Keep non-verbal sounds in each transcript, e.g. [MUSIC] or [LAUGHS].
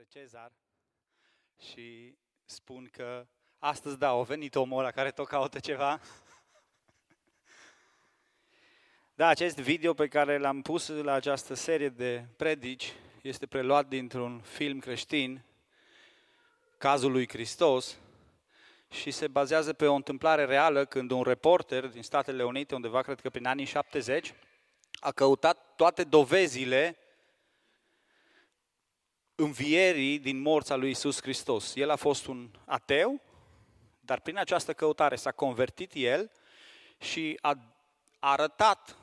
despre Cezar și spun că astăzi, da, a venit omul ăla care tot caută ceva. [LAUGHS] Da, acest video pe care l-am pus la această serie de predici este preluat dintr-un film creștin, Cazul lui Hristos, și se bazează pe o întâmplare reală când un reporter din Statele Unite, undeva cred că prin anii 70, a căutat toate dovezile învierii din morța lui Isus Hristos. El a fost un ateu, dar prin această căutare s-a convertit el și a arătat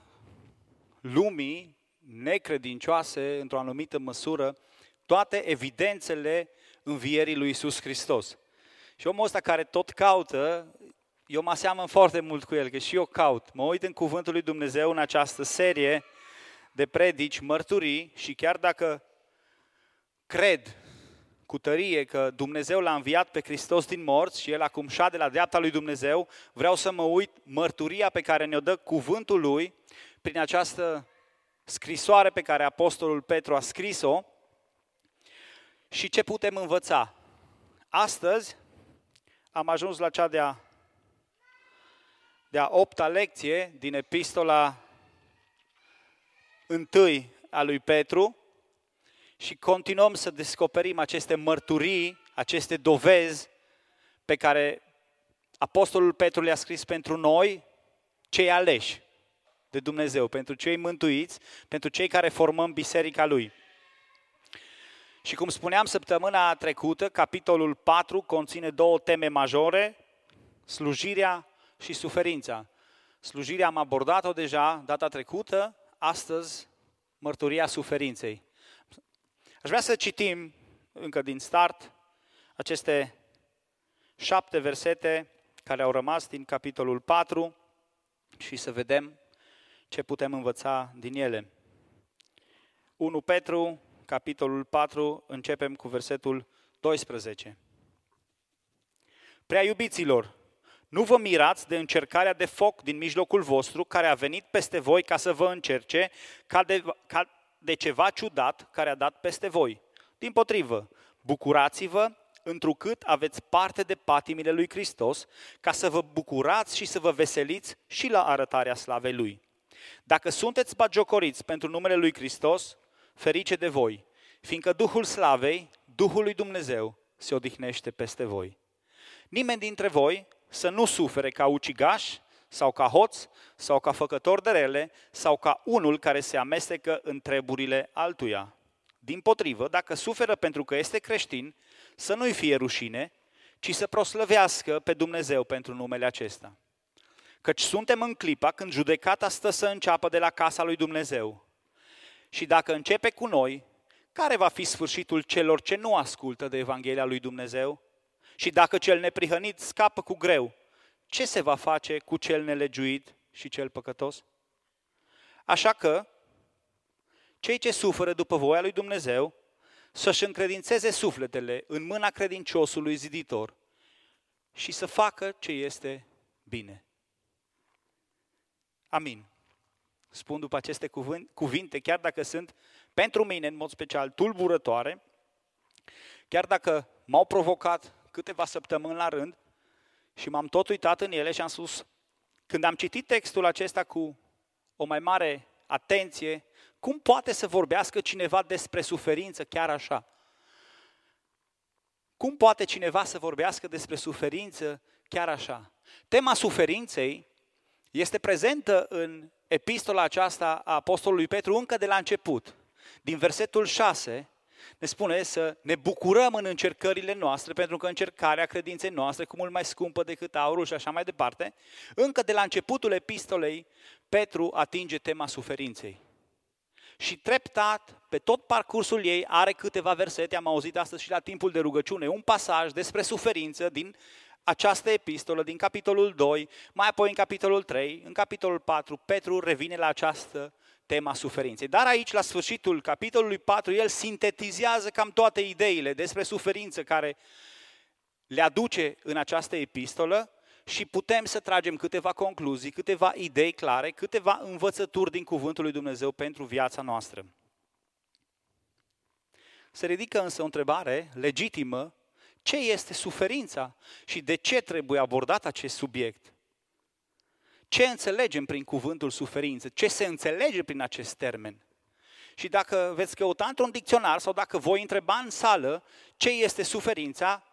lumii necredincioase, într-o anumită măsură, toate evidențele învierii lui Isus Hristos. Și omul ăsta care tot caută, eu mă aseamăn foarte mult cu el, că și eu caut. Mă uit în Cuvântul lui Dumnezeu în această serie de predici, mărturii și chiar dacă cred cu tărie că Dumnezeu l-a înviat pe Hristos din morți și El acum șade la dreapta lui Dumnezeu, vreau să mă uit mărturia pe care ne-o dă cuvântul Lui prin această scrisoare pe care Apostolul Petru a scris-o și ce putem învăța. Astăzi am ajuns la cea de-a, de-a opta lecție din epistola întâi a lui Petru, și continuăm să descoperim aceste mărturii, aceste dovezi pe care Apostolul Petru le-a scris pentru noi, cei aleși de Dumnezeu, pentru cei mântuiți, pentru cei care formăm biserica Lui. Și cum spuneam săptămâna trecută, capitolul 4 conține două teme majore, slujirea și suferința. Slujirea am abordat-o deja data trecută, astăzi mărturia suferinței. Aș vrea să citim încă din start aceste șapte versete care au rămas din capitolul 4 și să vedem ce putem învăța din ele. 1 Petru, capitolul 4, începem cu versetul 12. Prea iubiților, nu vă mirați de încercarea de foc din mijlocul vostru care a venit peste voi ca să vă încerce, ca de, ca, de ceva ciudat care a dat peste voi. Din potrivă, bucurați-vă întrucât aveți parte de patimile lui Hristos, ca să vă bucurați și să vă veseliți și la arătarea slavei Lui. Dacă sunteți bagiocoriți pentru numele Lui Hristos, ferice de voi, fiindcă Duhul Slavei, Duhul lui Dumnezeu, se odihnește peste voi. Nimeni dintre voi să nu sufere ca ucigaș sau ca hoț, sau ca făcător de rele, sau ca unul care se amestecă în treburile altuia. Din potrivă, dacă suferă pentru că este creștin, să nu-i fie rușine, ci să proslăvească pe Dumnezeu pentru numele acesta. Căci suntem în clipa când judecata stă să înceapă de la casa lui Dumnezeu. Și dacă începe cu noi, care va fi sfârșitul celor ce nu ascultă de Evanghelia lui Dumnezeu? Și dacă cel neprihănit scapă cu greu, ce se va face cu cel nelegiuit și cel păcătos? Așa că, cei ce suferă după voia lui Dumnezeu, să-și încredințeze sufletele în mâna credinciosului ziditor și să facă ce este bine. Amin. Spun după aceste cuvinte, chiar dacă sunt pentru mine, în mod special, tulburătoare, chiar dacă m-au provocat câteva săptămâni la rând, și m-am tot uitat în ele și am spus, când am citit textul acesta cu o mai mare atenție, cum poate să vorbească cineva despre suferință chiar așa? Cum poate cineva să vorbească despre suferință chiar așa? Tema suferinței este prezentă în epistola aceasta a Apostolului Petru încă de la început. Din versetul 6 ne spune să ne bucurăm în încercările noastre, pentru că încercarea credinței noastre, cu mult mai scumpă decât aurul și așa mai departe, încă de la începutul epistolei, Petru atinge tema suferinței. Și treptat, pe tot parcursul ei, are câteva versete, am auzit astăzi și la timpul de rugăciune, un pasaj despre suferință din această epistolă, din capitolul 2, mai apoi în capitolul 3, în capitolul 4, Petru revine la această tema suferinței. Dar aici, la sfârșitul capitolului 4, el sintetizează cam toate ideile despre suferință care le aduce în această epistolă și putem să tragem câteva concluzii, câteva idei clare, câteva învățături din Cuvântul lui Dumnezeu pentru viața noastră. Se ridică însă o întrebare legitimă, ce este suferința și de ce trebuie abordat acest subiect? Ce înțelegem prin cuvântul suferință? Ce se înțelege prin acest termen? Și dacă veți căuta într-un dicționar sau dacă voi întreba în sală ce este suferința,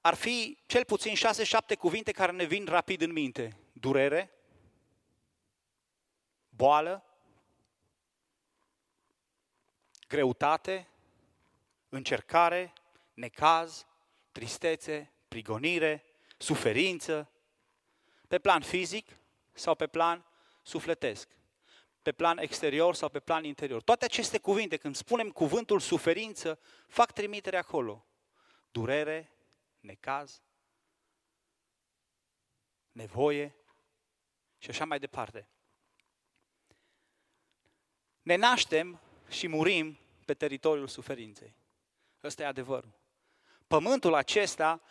ar fi cel puțin 6-7 cuvinte care ne vin rapid în minte. Durere, boală, greutate, încercare, necaz, tristețe, prigonire, suferință, pe plan fizic sau pe plan sufletesc, pe plan exterior sau pe plan interior. Toate aceste cuvinte, când spunem cuvântul suferință, fac trimitere acolo. Durere, necaz, nevoie și așa mai departe. Ne naștem și murim pe teritoriul suferinței. Ăsta e adevărul. Pământul acesta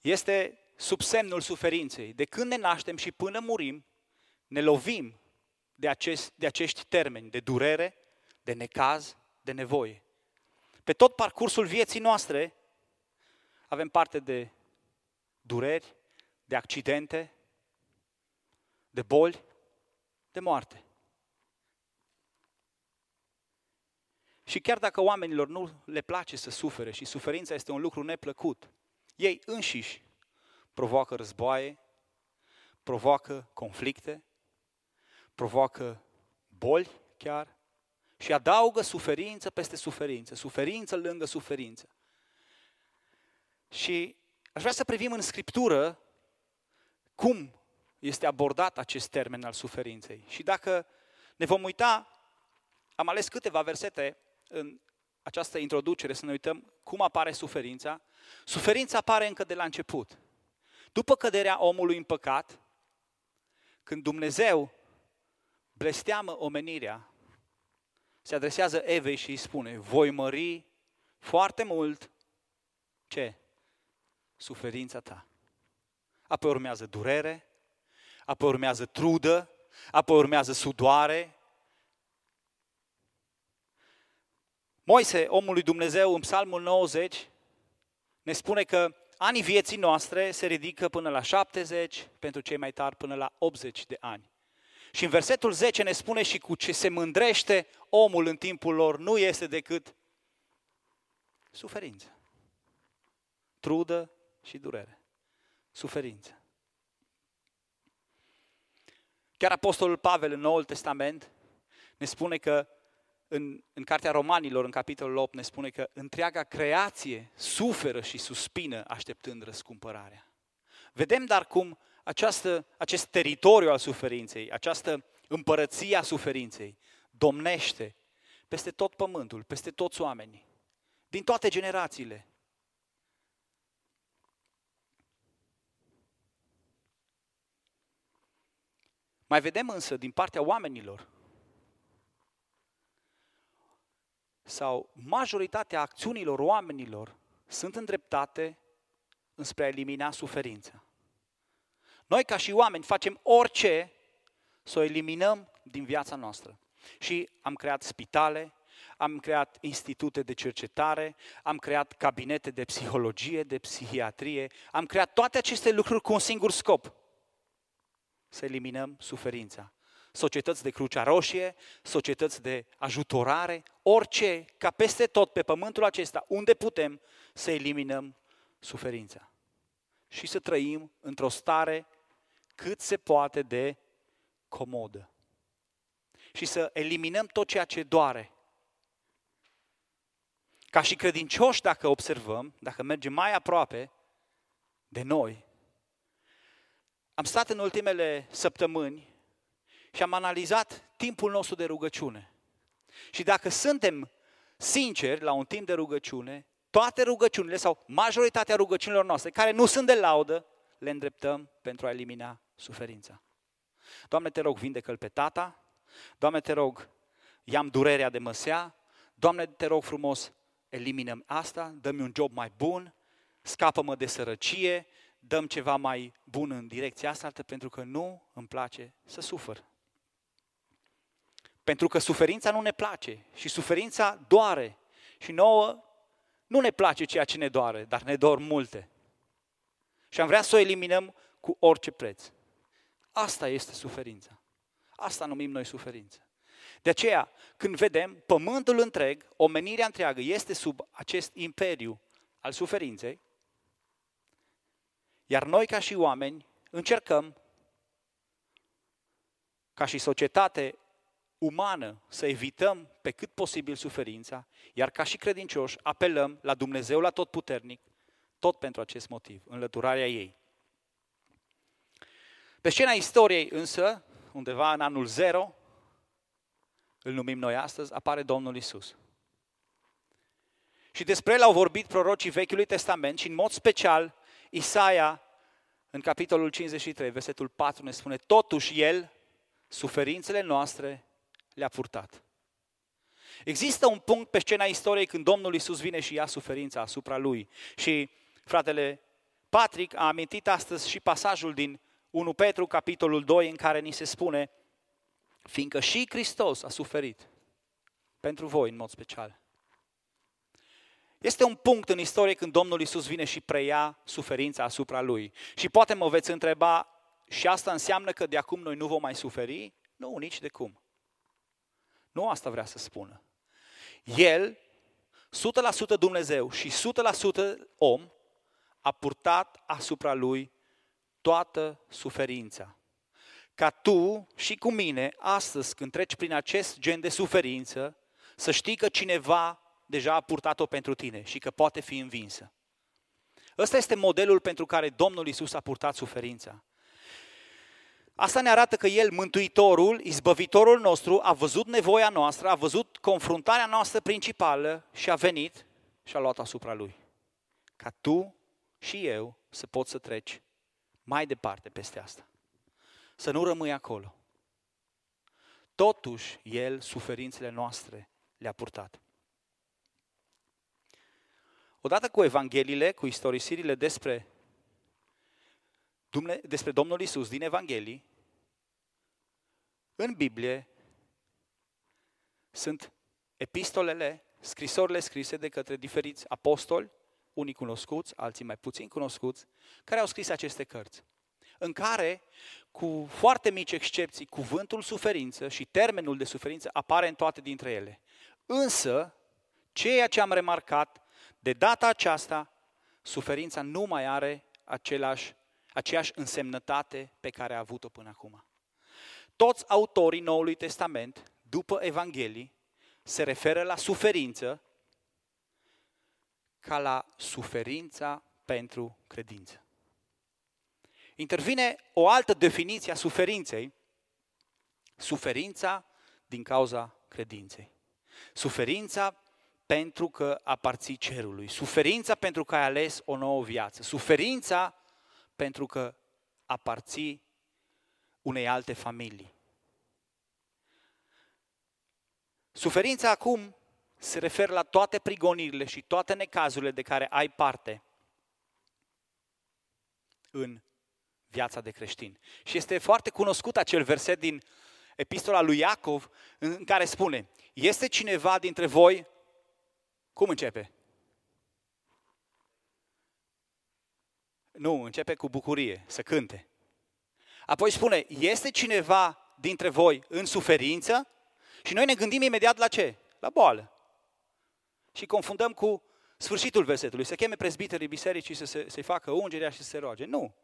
este sub semnul suferinței. De când ne naștem și până murim, ne lovim de, acest, de acești termeni, de durere, de necaz, de nevoie. Pe tot parcursul vieții noastre avem parte de dureri, de accidente, de boli, de moarte. Și chiar dacă oamenilor nu le place să sufere și suferința este un lucru neplăcut, ei înșiși provoacă războaie, provoacă conflicte, provoacă boli chiar și adaugă suferință peste suferință, suferință lângă suferință. Și aș vrea să privim în Scriptură cum este abordat acest termen al suferinței. Și dacă ne vom uita, am ales câteva versete în această introducere să ne uităm cum apare suferința. Suferința apare încă de la început. După căderea omului în păcat, când Dumnezeu blesteamă omenirea, se adresează Evei și îi spune, voi mări foarte mult ce? Suferința ta. Apoi urmează durere, apoi urmează trudă, apoi urmează sudoare, Moise, omul lui Dumnezeu, în Psalmul 90, ne spune că anii vieții noastre se ridică până la 70, pentru cei mai tari până la 80 de ani. Și în versetul 10 ne spune și cu ce se mândrește omul în timpul lor nu este decât suferință. Trudă și durere. Suferință. Chiar Apostolul Pavel în Noul Testament ne spune că în, în Cartea Romanilor, în capitolul 8, ne spune că întreaga creație suferă și suspină așteptând răscumpărarea. Vedem dar cum această, acest teritoriu al suferinței, această împărăție a suferinței, domnește peste tot pământul, peste toți oamenii, din toate generațiile. Mai vedem însă din partea oamenilor sau majoritatea acțiunilor oamenilor sunt îndreptate înspre a elimina suferința. Noi ca și oameni facem orice să o eliminăm din viața noastră. Și am creat spitale, am creat institute de cercetare, am creat cabinete de psihologie, de psihiatrie, am creat toate aceste lucruri cu un singur scop, să eliminăm suferința societăți de Crucea Roșie, societăți de ajutorare, orice, ca peste tot pe pământul acesta, unde putem să eliminăm suferința. Și să trăim într-o stare cât se poate de comodă. Și să eliminăm tot ceea ce doare. Ca și credincioși, dacă observăm, dacă mergem mai aproape de noi, am stat în ultimele săptămâni și am analizat timpul nostru de rugăciune. Și dacă suntem sinceri la un timp de rugăciune, toate rugăciunile sau majoritatea rugăciunilor noastre, care nu sunt de laudă, le îndreptăm pentru a elimina suferința. Doamne, te rog, vindecă-l pe tata. Doamne, te rog, i-am durerea de măsea. Doamne, te rog frumos, eliminăm asta, dă-mi un job mai bun, scapă-mă de sărăcie, dăm ceva mai bun în direcția asta, pentru că nu îmi place să sufăr. Pentru că suferința nu ne place și suferința doare Și nouă nu ne place ceea ce ne doare, dar ne dor multe. Și am vrea să o eliminăm cu orice preț. Asta este suferința. Asta numim noi suferință. De aceea, când vedem pământul întreg, omenirea întreagă este sub acest imperiu al suferinței, iar noi ca și oameni încercăm ca și societate umană să evităm pe cât posibil suferința, iar ca și credincioși apelăm la Dumnezeu la tot puternic, tot pentru acest motiv, înlăturarea ei. Pe scena istoriei însă, undeva în anul zero, îl numim noi astăzi, apare Domnul Isus. Și despre el au vorbit prorocii Vechiului Testament și în mod special Isaia, în capitolul 53, versetul 4, ne spune, totuși el, suferințele noastre, le-a purtat. Există un punct pe scena istoriei când Domnul Isus vine și ia suferința asupra lui. Și fratele Patrick a amintit astăzi și pasajul din 1 Petru, capitolul 2, în care ni se spune, fiindcă și Hristos a suferit pentru voi în mod special. Este un punct în istorie când Domnul Isus vine și preia suferința asupra lui. Și poate mă veți întreba, și asta înseamnă că de acum noi nu vom mai suferi? Nu, nici de cum. Nu asta vrea să spună. El, 100% Dumnezeu și 100% om, a purtat asupra lui toată suferința. Ca tu și cu mine, astăzi, când treci prin acest gen de suferință, să știi că cineva deja a purtat-o pentru tine și că poate fi învinsă. Ăsta este modelul pentru care Domnul Isus a purtat suferința. Asta ne arată că El, Mântuitorul, Izbăvitorul nostru, a văzut nevoia noastră, a văzut confruntarea noastră principală și a venit și a luat asupra Lui. Ca tu și eu să poți să treci mai departe peste asta. Să nu rămâi acolo. Totuși, El suferințele noastre le-a purtat. Odată cu Evangheliile, cu istorisirile despre despre Domnul Isus din Evanghelii, în Biblie sunt epistolele, scrisorile scrise de către diferiți apostoli, unii cunoscuți, alții mai puțin cunoscuți, care au scris aceste cărți, în care, cu foarte mici excepții, cuvântul suferință și termenul de suferință apare în toate dintre ele. Însă, ceea ce am remarcat, de data aceasta, suferința nu mai are același aceeași însemnătate pe care a avut-o până acum. Toți autorii Noului Testament, după Evanghelii, se referă la suferință ca la suferința pentru credință. Intervine o altă definiție a suferinței, suferința din cauza credinței. Suferința pentru că aparții cerului, suferința pentru că ai ales o nouă viață, suferința pentru că aparții unei alte familii. Suferința acum se referă la toate prigonirile și toate necazurile de care ai parte în viața de creștin. Și este foarte cunoscut acel verset din epistola lui Iacov în care spune, este cineva dintre voi, cum începe? Nu, începe cu bucurie, să cânte. Apoi spune, este cineva dintre voi în suferință? Și noi ne gândim imediat la ce? La boală. Și confundăm cu sfârșitul versetului, să cheme prezbiterii bisericii să se, să-i facă ungerea și să se roage. Nu.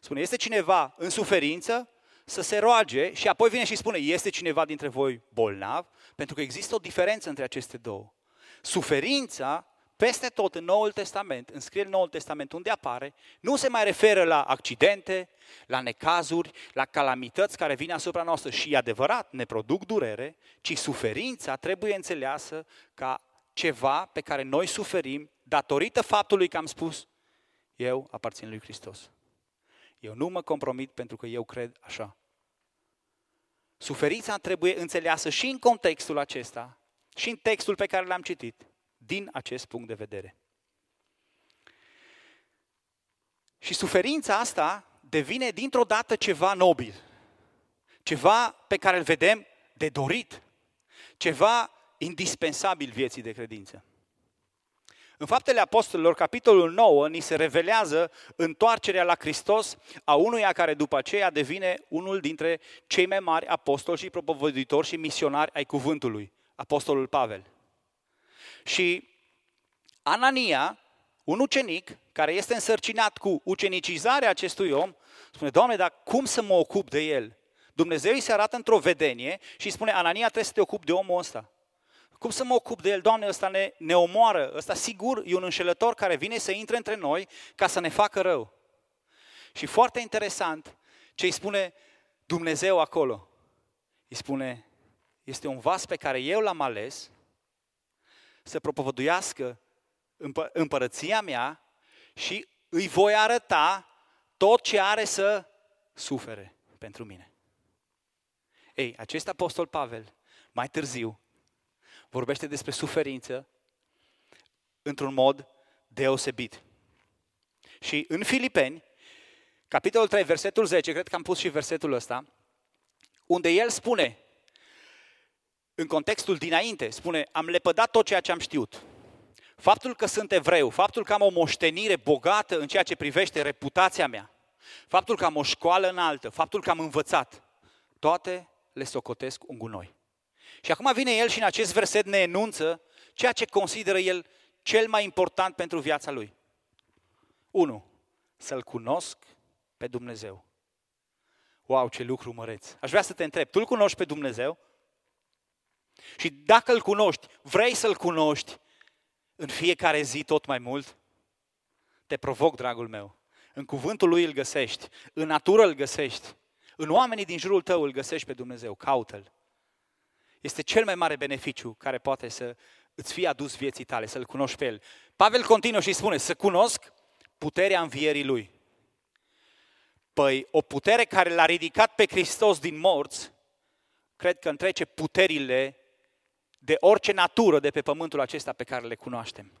Spune, este cineva în suferință, să se roage și apoi vine și spune, este cineva dintre voi bolnav? Pentru că există o diferență între aceste două. Suferința peste tot în Noul Testament, în scrierea Noul Testament unde apare, nu se mai referă la accidente, la necazuri, la calamități care vin asupra noastră și, adevărat, ne produc durere, ci suferința trebuie înțeleasă ca ceva pe care noi suferim datorită faptului că am spus, eu aparțin lui Hristos. Eu nu mă compromit pentru că eu cred așa. Suferința trebuie înțeleasă și în contextul acesta, și în textul pe care l-am citit, din acest punct de vedere. Și suferința asta devine dintr-o dată ceva nobil, ceva pe care îl vedem de dorit, ceva indispensabil vieții de credință. În Faptele Apostolilor, capitolul 9, ni se revelează întoarcerea la Hristos a unuia care după aceea devine unul dintre cei mai mari apostoli și propovăditori și misionari ai cuvântului, apostolul Pavel. Și Anania, un ucenic care este însărcinat cu ucenicizarea acestui om, spune, Doamne, dar cum să mă ocup de el? Dumnezeu îi se arată într-o vedenie și spune, Anania, trebuie să te ocupi de omul ăsta. Cum să mă ocup de el? Doamne, ăsta ne, ne omoară. Ăsta sigur e un înșelător care vine să intre între noi ca să ne facă rău. Și foarte interesant ce îi spune Dumnezeu acolo. Îi spune, este un vas pe care eu l-am ales să propovăduiască împă- împărăția mea și îi voi arăta tot ce are să sufere pentru mine. Ei, acest apostol Pavel, mai târziu, vorbește despre suferință într-un mod deosebit. Și în Filipeni, capitolul 3, versetul 10, cred că am pus și versetul ăsta, unde el spune, în contextul dinainte, spune, am lepădat tot ceea ce am știut. Faptul că sunt evreu, faptul că am o moștenire bogată în ceea ce privește reputația mea, faptul că am o școală înaltă, faptul că am învățat, toate le socotesc un gunoi. Și acum vine el și în acest verset ne enunță ceea ce consideră el cel mai important pentru viața lui. 1. Să-L cunosc pe Dumnezeu. Wow, ce lucru măreț! Aș vrea să te întreb, tu îl cunoști pe Dumnezeu? Și dacă îl cunoști, vrei să-l cunoști în fiecare zi tot mai mult? Te provoc, dragul meu. În cuvântul lui îl găsești, în natură îl găsești, în oamenii din jurul tău îl găsești pe Dumnezeu, caută-l. Este cel mai mare beneficiu care poate să îți fie adus vieții tale, să-L cunoști pe El. Pavel continuă și spune, să cunosc puterea învierii Lui. Păi o putere care l-a ridicat pe Hristos din morți, cred că întrece puterile de orice natură de pe pământul acesta pe care le cunoaștem.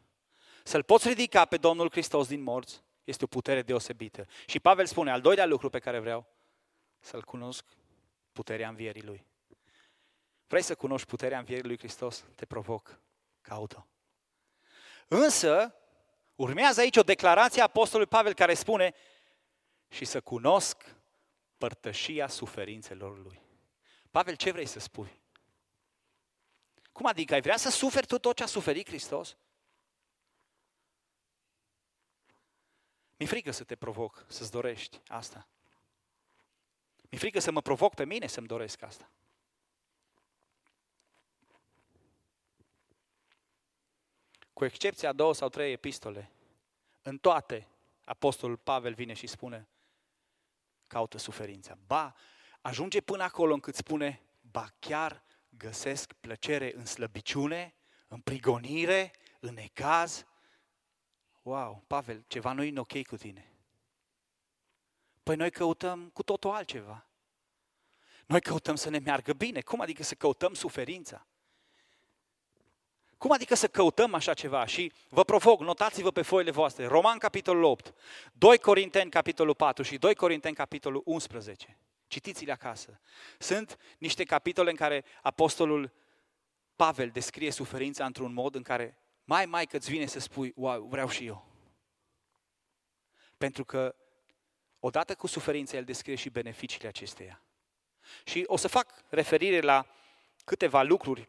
Să-L poți ridica pe Domnul Hristos din morți este o putere deosebită. Și Pavel spune, al doilea lucru pe care vreau să-L cunosc, puterea învierii Lui. Vrei să cunoști puterea învierii lui Hristos? Te provoc. Caută. Însă, urmează aici o declarație a Apostolului Pavel care spune și să cunosc părtășia suferințelor lui. Pavel, ce vrei să spui? Cum adică? Ai vrea să suferi tu tot ce a suferit Hristos? Mi-e frică să te provoc, să-ți dorești asta. Mi-e frică să mă provoc pe mine să-mi doresc asta. cu excepția a două sau trei epistole, în toate, Apostolul Pavel vine și spune, caută suferința. Ba, ajunge până acolo încât spune, ba chiar găsesc plăcere în slăbiciune, în prigonire, în ecaz. Wow, Pavel, ceva nu e ok cu tine. Păi noi căutăm cu totul altceva. Noi căutăm să ne meargă bine. Cum adică să căutăm suferința? Cum adică să căutăm așa ceva? Și vă provoc, notați-vă pe foile voastre, Roman capitolul 8, 2 Corinteni capitolul 4 și 2 Corinteni capitolul 11. Citiți-le acasă. Sunt niște capitole în care apostolul Pavel descrie suferința într-un mod în care mai mai că îți vine să spui, wow, vreau și eu. Pentru că odată cu suferința el descrie și beneficiile acesteia. Și o să fac referire la câteva lucruri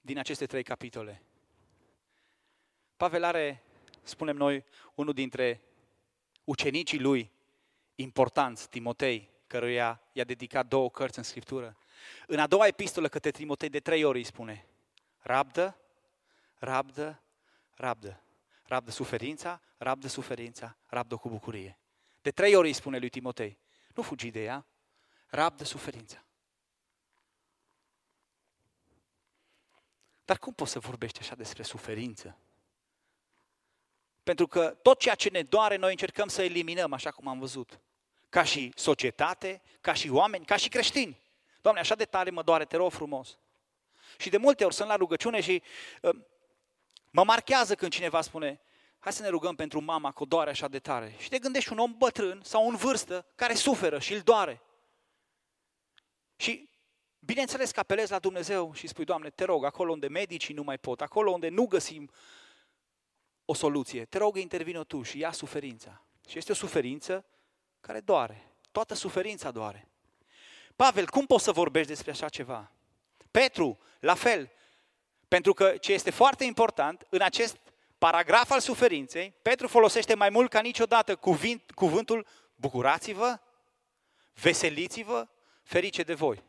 din aceste trei capitole. Pavel are, spunem noi, unul dintre ucenicii lui importanți, Timotei, căruia i-a dedicat două cărți în Scriptură. În a doua epistolă către Timotei de trei ori îi spune, rabdă, rabdă, rabdă. Rabdă suferința, rabdă suferința, rabdă cu bucurie. De trei ori îi spune lui Timotei, nu fugi de ea, rabdă suferința. Dar cum poți să vorbești așa despre suferință? Pentru că tot ceea ce ne doare, noi încercăm să eliminăm, așa cum am văzut. Ca și societate, ca și oameni, ca și creștini. Doamne, așa de tare mă doare, te rog frumos. Și de multe ori sunt la rugăciune și uh, mă marchează când cineva spune, hai să ne rugăm pentru mama că o doare așa de tare. Și te gândești un om bătrân sau un vârstă care suferă și îl doare. Și Bineînțeles că apelezi la Dumnezeu și spui, Doamne, te rog, acolo unde medicii nu mai pot, acolo unde nu găsim o soluție, te rog, intervină Tu și ia suferința. Și este o suferință care doare. Toată suferința doare. Pavel, cum poți să vorbești despre așa ceva? Petru, la fel. Pentru că ce este foarte important, în acest paragraf al suferinței, Petru folosește mai mult ca niciodată cuvint, cuvântul bucurați-vă, veseliți-vă, ferice de voi.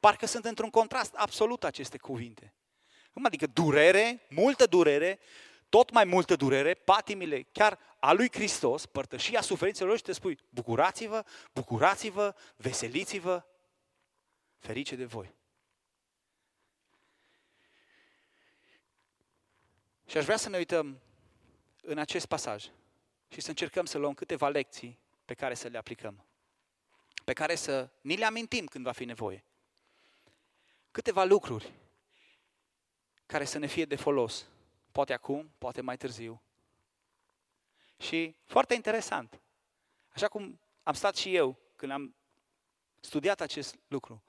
Parcă sunt într-un contrast absolut aceste cuvinte. Adică durere, multă durere, tot mai multă durere, patimile chiar a lui Hristos, părtășia suferințelor și te spui, bucurați-vă, bucurați-vă, veseliți-vă, ferice de voi. Și aș vrea să ne uităm în acest pasaj și să încercăm să luăm câteva lecții pe care să le aplicăm, pe care să ni le amintim când va fi nevoie. Câteva lucruri care să ne fie de folos, poate acum, poate mai târziu. Și foarte interesant, așa cum am stat și eu când am studiat acest lucru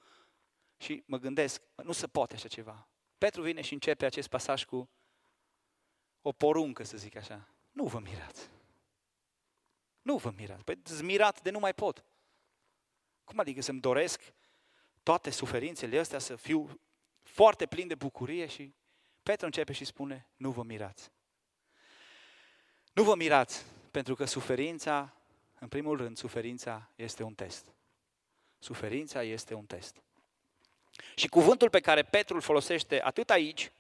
și mă gândesc, nu se poate așa ceva. Petru vine și începe acest pasaj cu o poruncă, să zic așa. Nu vă mirați. Nu vă mirați. Păi sunt mirat de nu mai pot. Cum adică să-mi doresc toate suferințele astea să fiu foarte plin de bucurie și Petru începe și spune, nu vă mirați. Nu vă mirați, pentru că suferința, în primul rând, suferința este un test. Suferința este un test. Și cuvântul pe care Petru îl folosește atât aici,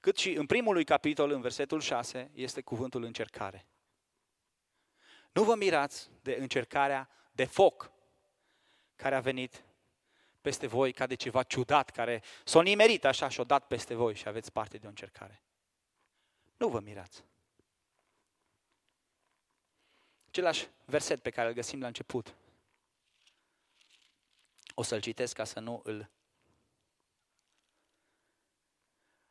cât și în primul lui capitol, în versetul 6, este cuvântul încercare. Nu vă mirați de încercarea de foc care a venit peste voi ca de ceva ciudat, care s-a nimerit așa și-o dat peste voi și aveți parte de o încercare. Nu vă mirați. Același verset pe care îl găsim la început. O să-l citesc ca să nu îl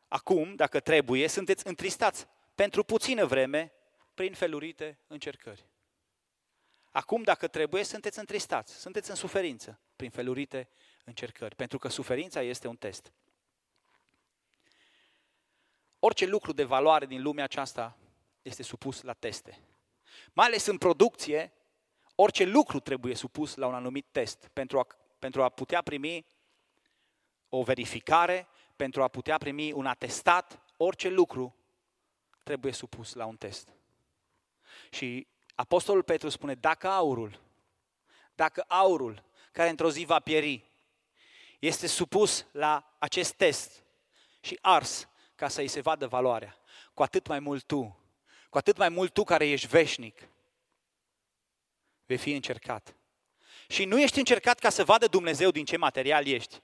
Acum, dacă trebuie, sunteți întristați pentru puțină vreme prin felurite încercări. Acum, dacă trebuie, sunteți întristați, sunteți în suferință prin felurite încercări, pentru că suferința este un test. Orice lucru de valoare din lumea aceasta este supus la teste. Mai ales în producție, orice lucru trebuie supus la un anumit test pentru a, pentru a putea primi o verificare, pentru a putea primi un atestat, orice lucru trebuie supus la un test. Și Apostolul Petru spune, dacă aurul, dacă aurul, care într-o zi va pieri, este supus la acest test și ars ca să îi se vadă valoarea, cu atât mai mult tu, cu atât mai mult tu care ești veșnic, vei fi încercat. Și nu ești încercat ca să vadă Dumnezeu din ce material ești,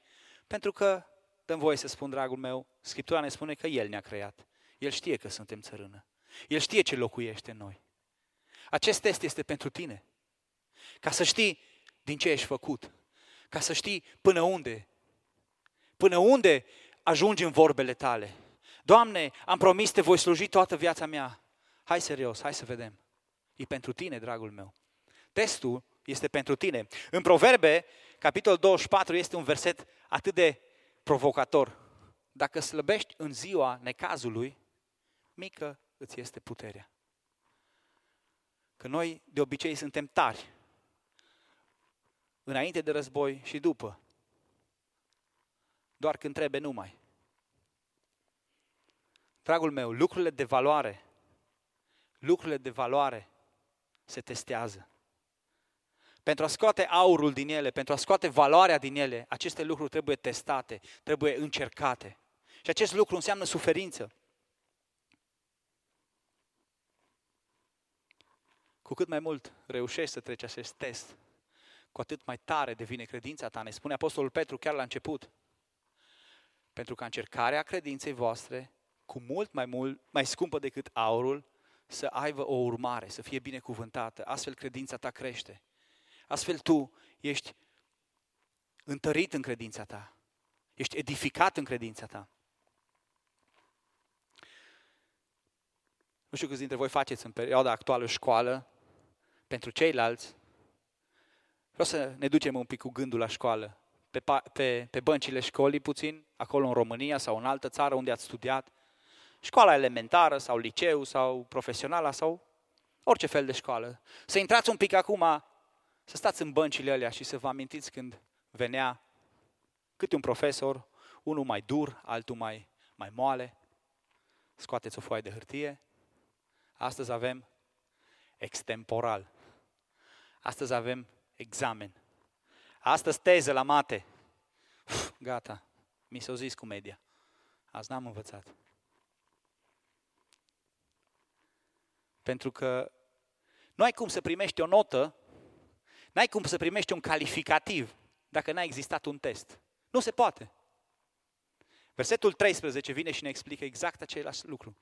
pentru că dăm voie să spun, dragul meu, Scriptura ne spune că El ne-a creat. El știe că suntem țărână. El știe ce locuiește în noi. Acest test este pentru tine. Ca să știi din ce ești făcut. Ca să știi până unde. Până unde ajungi în vorbele tale. Doamne, am promis te voi sluji toată viața mea. Hai serios, hai să vedem. E pentru tine, dragul meu. Testul este pentru tine. În Proverbe, capitolul 24, este un verset atât de provocator. Dacă slăbești în ziua necazului, mică îți este puterea. Că noi de obicei suntem tari. Înainte de război și după. Doar când trebuie numai. Dragul meu, lucrurile de valoare, lucrurile de valoare se testează. Pentru a scoate aurul din ele, pentru a scoate valoarea din ele, aceste lucruri trebuie testate, trebuie încercate. Și acest lucru înseamnă suferință. Cu cât mai mult reușești să treci acest test, cu atât mai tare devine credința ta. Ne spune Apostolul Petru chiar la început. Pentru că încercarea credinței voastre, cu mult mai mult, mai scumpă decât aurul, să aibă o urmare, să fie binecuvântată. Astfel credința ta crește. Astfel tu ești întărit în credința ta. Ești edificat în credința ta. Nu știu câți dintre voi faceți în perioada actuală școală. Pentru ceilalți, vreau să ne ducem un pic cu gândul la școală. pe, pe, pe băncile școlii puțin, acolo în România sau în altă țară unde ați studiat, școala elementară sau liceu sau profesională sau orice fel de școală. Să intrați un pic acum, să stați în băncile alea și să vă amintiți când venea câte un profesor, unul mai dur, altul mai, mai moale, scoateți o foaie de hârtie. Astăzi avem extemporal. Astăzi avem examen. Astăzi teză la mate. Uf, gata, mi s-a zis cu media. Azi n-am învățat. Pentru că nu ai cum să primești o notă, n-ai cum să primești un calificativ dacă n-a existat un test. Nu se poate. Versetul 13 vine și ne explică exact același lucru.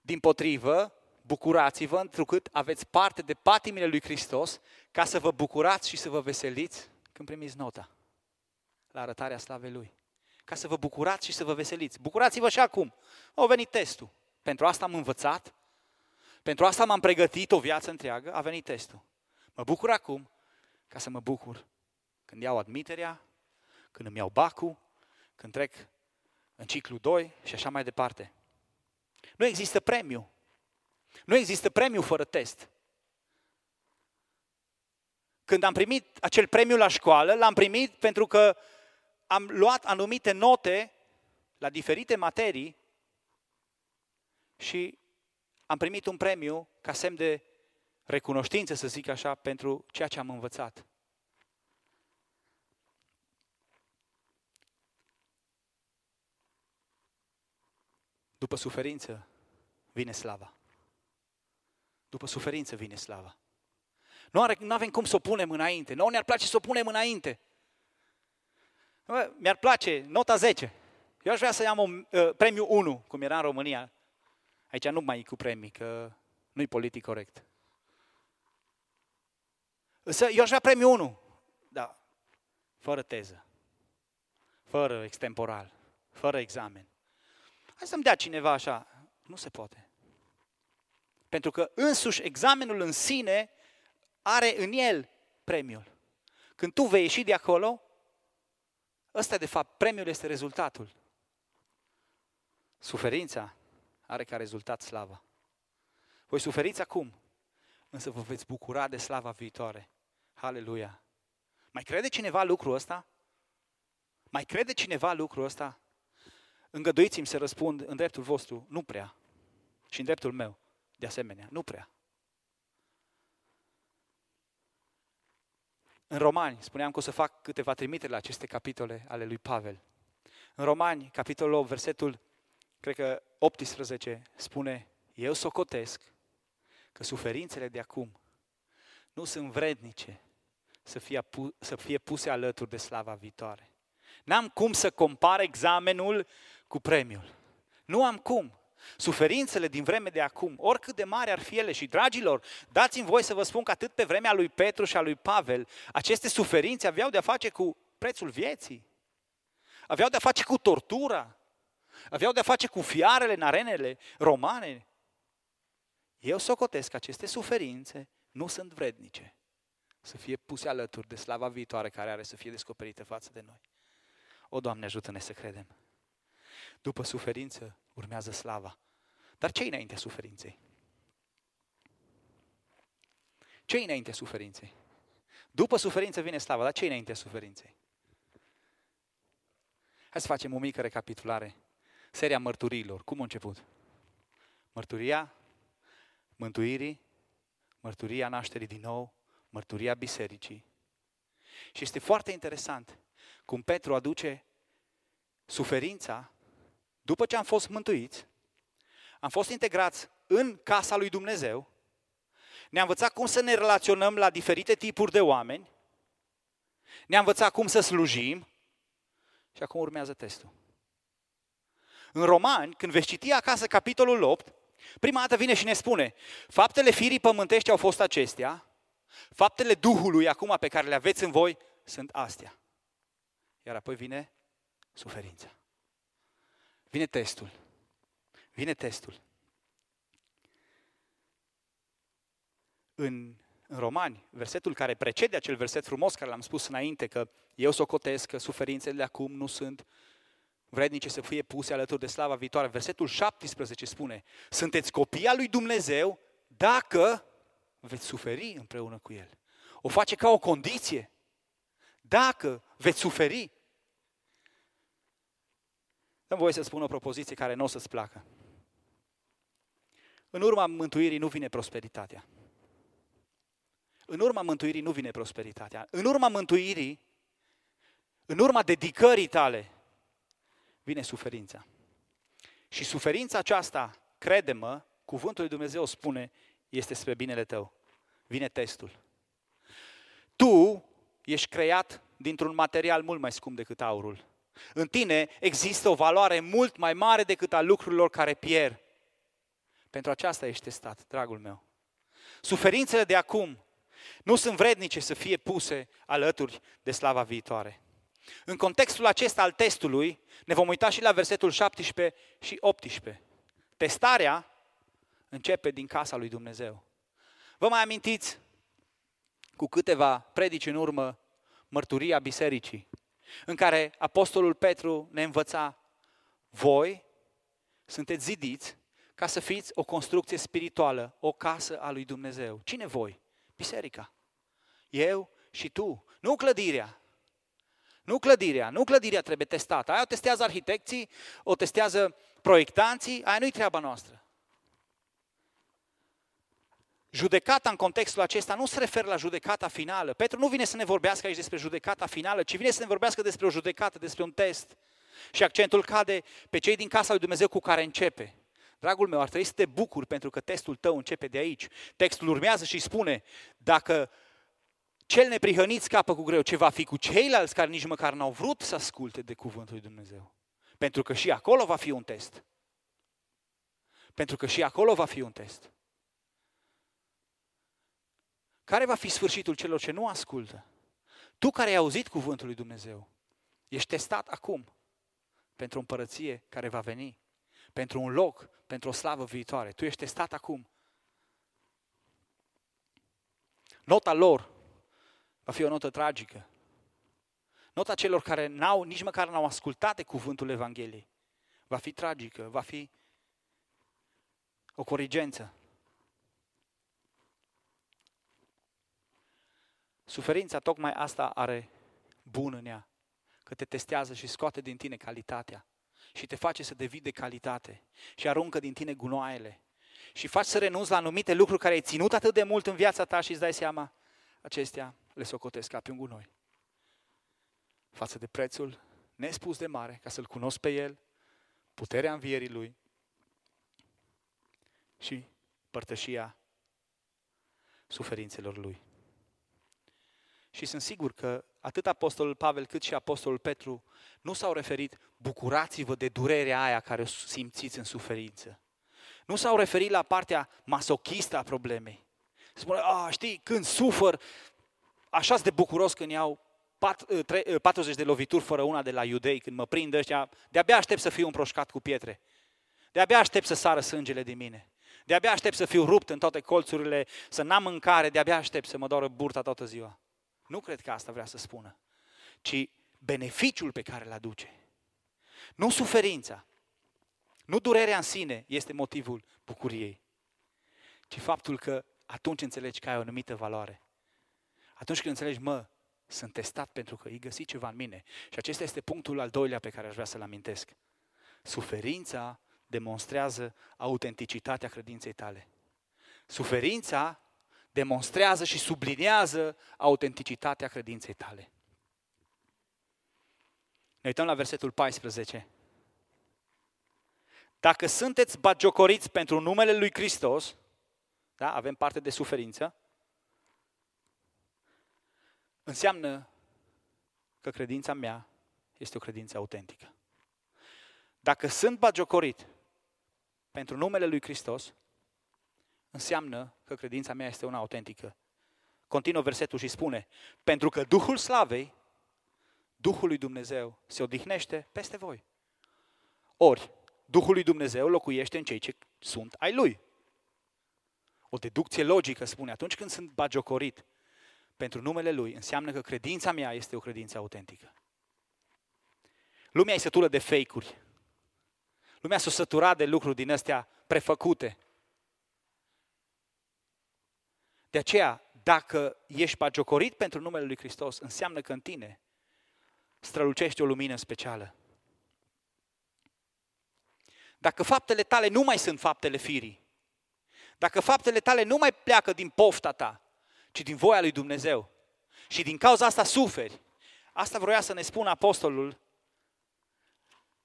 Din potrivă, bucurați-vă întrucât aveți parte de patimile lui Hristos ca să vă bucurați și să vă veseliți când primiți nota la arătarea slavei Lui. Ca să vă bucurați și să vă veseliți. Bucurați-vă și acum. A venit testul. Pentru asta am învățat, pentru asta m-am pregătit o viață întreagă, a venit testul. Mă bucur acum ca să mă bucur când iau admiterea, când îmi iau bacul, când trec în ciclu 2 și așa mai departe. Nu există premiu. Nu există premiu fără test. Când am primit acel premiu la școală, l-am primit pentru că am luat anumite note la diferite materii și am primit un premiu ca semn de recunoștință, să zic așa, pentru ceea ce am învățat. După suferință vine slava. După suferință vine slava. Nu, are, nu avem cum să o punem înainte. Nu ne-ar place să o punem înainte. Mi-ar place nota 10. Eu aș vrea să iau un uh, premiu 1, cum era în România. Aici nu mai e cu premii, că nu-i politic corect. Însă eu aș vrea premiu 1. Da, fără teză, fără extemporal, fără examen. Hai să-mi dea cineva așa. Nu se poate. Pentru că însuși examenul în sine are în el premiul. Când tu vei ieși de acolo, ăsta de fapt, premiul este rezultatul. Suferința are ca rezultat slava. Voi suferiți acum, însă vă veți bucura de slava viitoare. Haleluia! Mai crede cineva lucrul ăsta? Mai crede cineva lucrul ăsta? Îngăduiți-mi să răspund în dreptul vostru, nu prea. Și în dreptul meu, de asemenea, nu prea. În Romani, spuneam că o să fac câteva trimiteri la aceste capitole ale lui Pavel. În Romani, capitolul 8, versetul, cred că 18, spune, eu socotesc că suferințele de acum nu sunt vrednice să fie, să fie puse alături de slava viitoare. N-am cum să compar examenul cu premiul. Nu am cum. Suferințele din vreme de acum, oricât de mari ar fi ele și dragilor, dați-mi voi să vă spun că atât pe vremea lui Petru și a lui Pavel, aceste suferințe aveau de-a face cu prețul vieții, aveau de-a face cu tortura, aveau de-a face cu fiarele în arenele romane. Eu socotesc că aceste suferințe nu sunt vrednice să fie puse alături de slava viitoare care are să fie descoperită față de noi. O, Doamne, ajută-ne să credem. După suferință urmează slava. Dar ce înaintea suferinței? ce înaintea suferinței? După suferință vine slava, dar ce înaintea suferinței? Hai să facem o mică recapitulare. Seria mărturilor. Cum a început? Mărturia mântuirii, mărturia nașterii din nou, mărturia bisericii. Și este foarte interesant cum Petru aduce suferința după ce am fost mântuiți, am fost integrați în casa lui Dumnezeu, ne-a învățat cum să ne relaționăm la diferite tipuri de oameni, ne-a învățat cum să slujim și acum urmează testul. În Romani, când veți citi acasă capitolul 8, prima dată vine și ne spune, faptele firii pământești au fost acestea, faptele Duhului acum pe care le aveți în voi sunt astea. Iar apoi vine suferința. Vine testul. Vine testul. În în Romani, versetul care precede acel verset frumos care l-am spus înainte, că eu socotesc că suferințele de acum nu sunt vrednice să fie puse alături de slava viitoare. Versetul 17 spune, sunteți copii al lui Dumnezeu dacă veți suferi împreună cu El. O face ca o condiție. Dacă veți suferi. Dăm voie să spun o propoziție care nu o să-ți placă. În urma mântuirii nu vine prosperitatea. În urma mântuirii nu vine prosperitatea. În urma mântuirii, în urma dedicării tale, vine suferința. Și suferința aceasta, crede-mă, cuvântul lui Dumnezeu spune, este spre binele tău. Vine testul. Tu ești creat dintr-un material mult mai scump decât aurul. În tine există o valoare mult mai mare decât a lucrurilor care pierd. Pentru aceasta ești testat, dragul meu. Suferințele de acum nu sunt vrednice să fie puse alături de slava viitoare. În contextul acesta al testului, ne vom uita și la versetul 17 și 18. Testarea începe din casa lui Dumnezeu. Vă mai amintiți cu câteva predici în urmă mărturia bisericii, în care Apostolul Petru ne învăța, voi sunteți zidiți ca să fiți o construcție spirituală, o casă a lui Dumnezeu. Cine voi? Biserica. Eu și tu. Nu clădirea. Nu clădirea. Nu clădirea trebuie testată. Aia o testează arhitecții, o testează proiectanții, aia nu-i treaba noastră. Judecata în contextul acesta nu se referă la judecata finală. Petru nu vine să ne vorbească aici despre judecata finală, ci vine să ne vorbească despre o judecată, despre un test. Și accentul cade pe cei din casa lui Dumnezeu cu care începe. Dragul meu, ar trebui să te bucuri pentru că testul tău începe de aici. Textul urmează și spune, dacă cel neprihănit scapă cu greu, ce va fi cu ceilalți care nici măcar n-au vrut să asculte de cuvântul lui Dumnezeu? Pentru că și acolo va fi un test. Pentru că și acolo va fi un test. Care va fi sfârșitul celor ce nu ascultă? Tu care ai auzit cuvântul lui Dumnezeu, ești testat acum pentru o împărăție care va veni, pentru un loc, pentru o slavă viitoare. Tu ești testat acum. Nota lor va fi o notă tragică. Nota celor care n-au, nici măcar n-au ascultat de cuvântul Evangheliei va fi tragică, va fi o corigență. Suferința tocmai asta are bun în ea, că te testează și scoate din tine calitatea și te face să devii de calitate și aruncă din tine gunoaiele și faci să renunți la anumite lucruri care ai ținut atât de mult în viața ta și îți dai seama, acestea le socotesc ca pe un gunoi. Față de prețul nespus de mare, ca să-L cunosc pe El, puterea învierii Lui și părtășia suferințelor Lui. Și sunt sigur că atât Apostolul Pavel cât și Apostolul Petru nu s-au referit bucurați-vă de durerea aia care o simțiți în suferință. Nu s-au referit la partea masochistă a problemei. Spune, a, știi, când sufăr, așa de bucuros când iau 40 de lovituri fără una de la iudei, când mă prind ăștia, de-abia aștept să fiu împroșcat cu pietre. De-abia aștept să sară sângele de mine. De-abia aștept să fiu rupt în toate colțurile, să n-am mâncare, de-abia aștept să mă doară burta toată ziua. Nu cred că asta vrea să spună, ci beneficiul pe care îl aduce. Nu suferința, nu durerea în sine este motivul bucuriei, ci faptul că atunci înțelegi că ai o anumită valoare. Atunci când înțelegi, mă, sunt testat pentru că îi găsi ceva în mine. Și acesta este punctul al doilea pe care aș vrea să-l amintesc. Suferința demonstrează autenticitatea credinței tale. Suferința demonstrează și sublinează autenticitatea credinței tale. Ne uităm la versetul 14. Dacă sunteți bagiocoriți pentru numele lui Hristos, da, avem parte de suferință, înseamnă că credința mea este o credință autentică. Dacă sunt bagiocorit pentru numele lui Hristos, înseamnă că credința mea este una autentică. Continuă versetul și spune, pentru că Duhul Slavei, Duhul lui Dumnezeu, se odihnește peste voi. Ori, Duhul lui Dumnezeu locuiește în cei ce sunt ai Lui. o deducție logică spune, atunci când sunt bagiocorit pentru numele Lui, înseamnă că credința mea este o credință autentică. Lumea e sătură de fake-uri. Lumea s-a săturat de lucruri din astea prefăcute. De aceea, dacă ești bagiocorit pentru numele Lui Hristos, înseamnă că în tine strălucește o lumină specială. Dacă faptele tale nu mai sunt faptele firii, dacă faptele tale nu mai pleacă din pofta ta, ci din voia lui Dumnezeu, și din cauza asta suferi, asta vroia să ne spună apostolul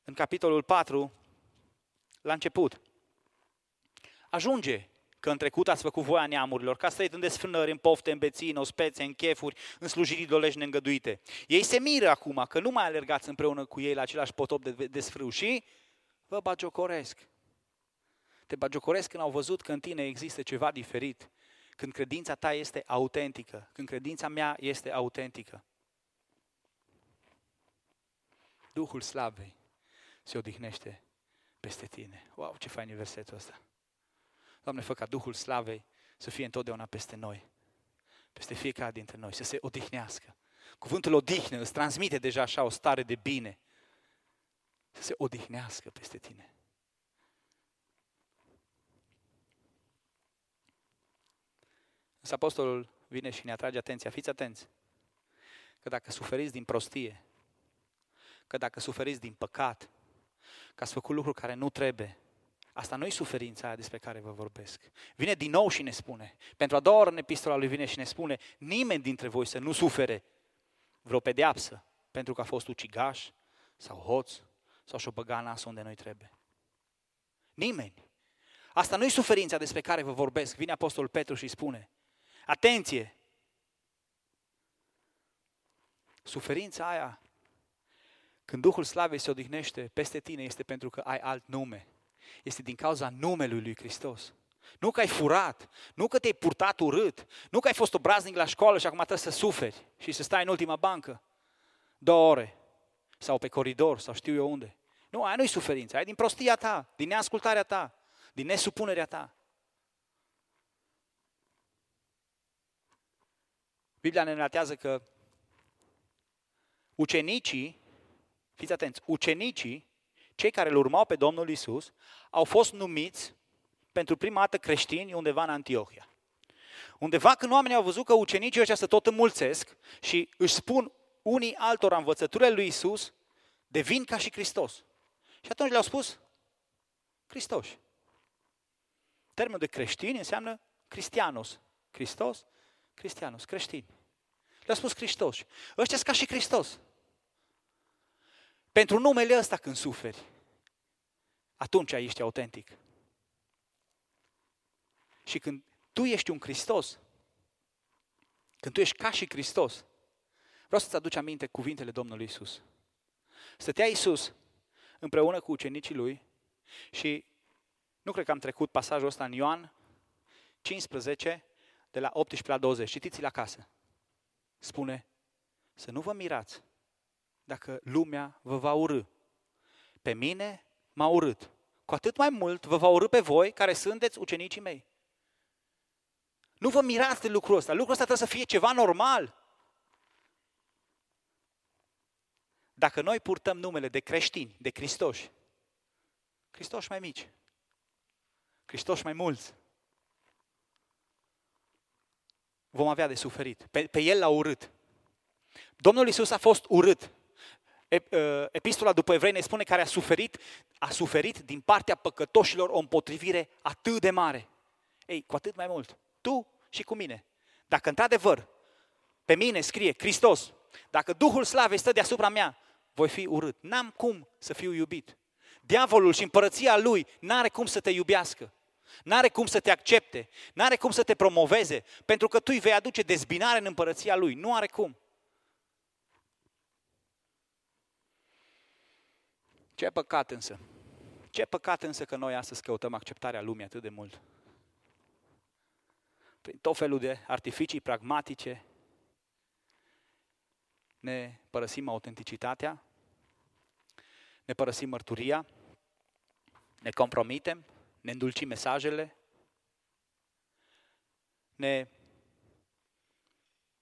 în capitolul 4, la început. Ajunge că în trecut ați făcut voia neamurilor, că ați trăit în desfrânări, în pofte, în beții, în ospețe, în chefuri, în slujiri dolești neîngăduite. Ei se miră acum că nu mai alergați împreună cu ei la același potop de desfrâu și vă bagiocoresc. Te bagiocoresc când au văzut că în tine există ceva diferit, când credința ta este autentică, când credința mea este autentică. Duhul slavei se odihnește peste tine. Wow, ce fain e versetul ăsta. Doamne, fă ca Duhul Slavei să fie întotdeauna peste noi, peste fiecare dintre noi, să se odihnească. Cuvântul odihnă îți transmite deja așa o stare de bine, să se odihnească peste tine. Însă apostolul vine și ne atrage atenția, fiți atenți, că dacă suferiți din prostie, că dacă suferiți din păcat, că ați făcut lucruri care nu trebuie, Asta nu e suferința aia despre care vă vorbesc. Vine din nou și ne spune, pentru a doua oară în epistola lui vine și ne spune, nimeni dintre voi să nu sufere vreo pedeapsă pentru că a fost ucigaș sau hoț sau și-o băga nas unde noi trebuie. Nimeni. Asta nu e suferința despre care vă vorbesc. Vine Apostolul Petru și spune, atenție! Suferința aia, când Duhul Slavei se odihnește peste tine, este pentru că ai alt nume este din cauza numelui lui Hristos. Nu că ai furat, nu că te-ai purtat urât, nu că ai fost obraznic la școală și acum trebuie să suferi și să stai în ultima bancă două ore sau pe coridor sau știu eu unde. Nu, aia nu-i suferință, aia din prostia ta, din neascultarea ta, din nesupunerea ta. Biblia ne relatează că ucenicii, fiți atenți, ucenicii cei care îl urmau pe Domnul Isus, au fost numiți pentru prima dată creștini undeva în Antiohia. Undeva când oamenii au văzut că ucenicii ăștia se tot înmulțesc și își spun unii altora învățăturile lui Isus, devin ca și Hristos. Și atunci le-au spus Hristoși. Termenul de creștini înseamnă Cristianos. Hristos, Cristianos, creștini. Le-au spus Hristoși. Ăștia sunt ca și Hristos. Pentru numele ăsta când suferi, atunci ești autentic. Și când tu ești un Hristos, când tu ești ca și Hristos, vreau să-ți aduci aminte cuvintele Domnului Isus. Stătea Isus împreună cu ucenicii lui și nu cred că am trecut pasajul ăsta în Ioan 15, de la 18 la 20. Citiți-l acasă. Spune, să nu vă mirați dacă lumea vă va urâ. Pe mine m-a urât. Cu atât mai mult vă va urâ pe voi care sunteți ucenicii mei. Nu vă mirați de lucrul ăsta. Lucrul ăsta trebuie să fie ceva normal. Dacă noi purtăm numele de creștini, de Cristoși, Cristoși mai mici, Cristoși mai mulți, vom avea de suferit. Pe, pe El l-a urât. Domnul Isus a fost urât. Ă, epistola după evrei ne spune care a suferit, a suferit din partea păcătoșilor o împotrivire atât de mare. Ei, cu atât mai mult. Tu și cu mine. Dacă într-adevăr pe mine scrie Hristos, dacă Duhul Slavei stă deasupra mea, voi fi urât. N-am cum să fiu iubit. Diavolul și împărăția lui n-are cum să te iubească. N-are cum să te accepte, n-are cum să te promoveze, pentru că tu îi vei aduce dezbinare în împărăția lui. Nu are cum. Ce păcat însă? Ce păcat însă că noi astăzi căutăm acceptarea lumii atât de mult? Prin tot felul de artificii pragmatice ne părăsim autenticitatea, ne părăsim mărturia, ne compromitem, ne îndulcim mesajele, ne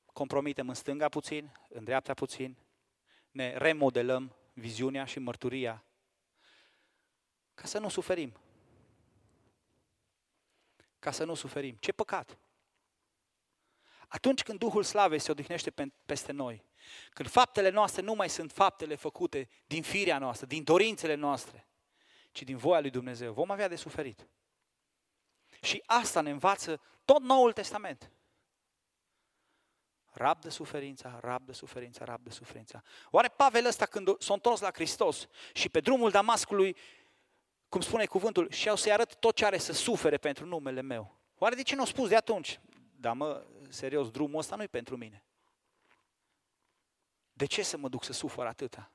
compromitem în stânga puțin, în dreapta puțin, ne remodelăm viziunea și mărturia ca să nu suferim. Ca să nu suferim. Ce păcat! Atunci când Duhul Slavei se odihnește peste noi, când faptele noastre nu mai sunt faptele făcute din firea noastră, din dorințele noastre, ci din voia lui Dumnezeu, vom avea de suferit. Și asta ne învață tot Noul Testament. Rabdă suferința, rabdă suferința, rabdă suferința. Oare Pavel ăsta când s-a întors la Hristos și pe drumul Damascului, cum spune cuvântul, și au să-i arăt tot ce are să sufere pentru numele meu. Oare de ce nu a spus de atunci? Da, mă, serios, drumul ăsta nu e pentru mine. De ce să mă duc să sufăr atâta?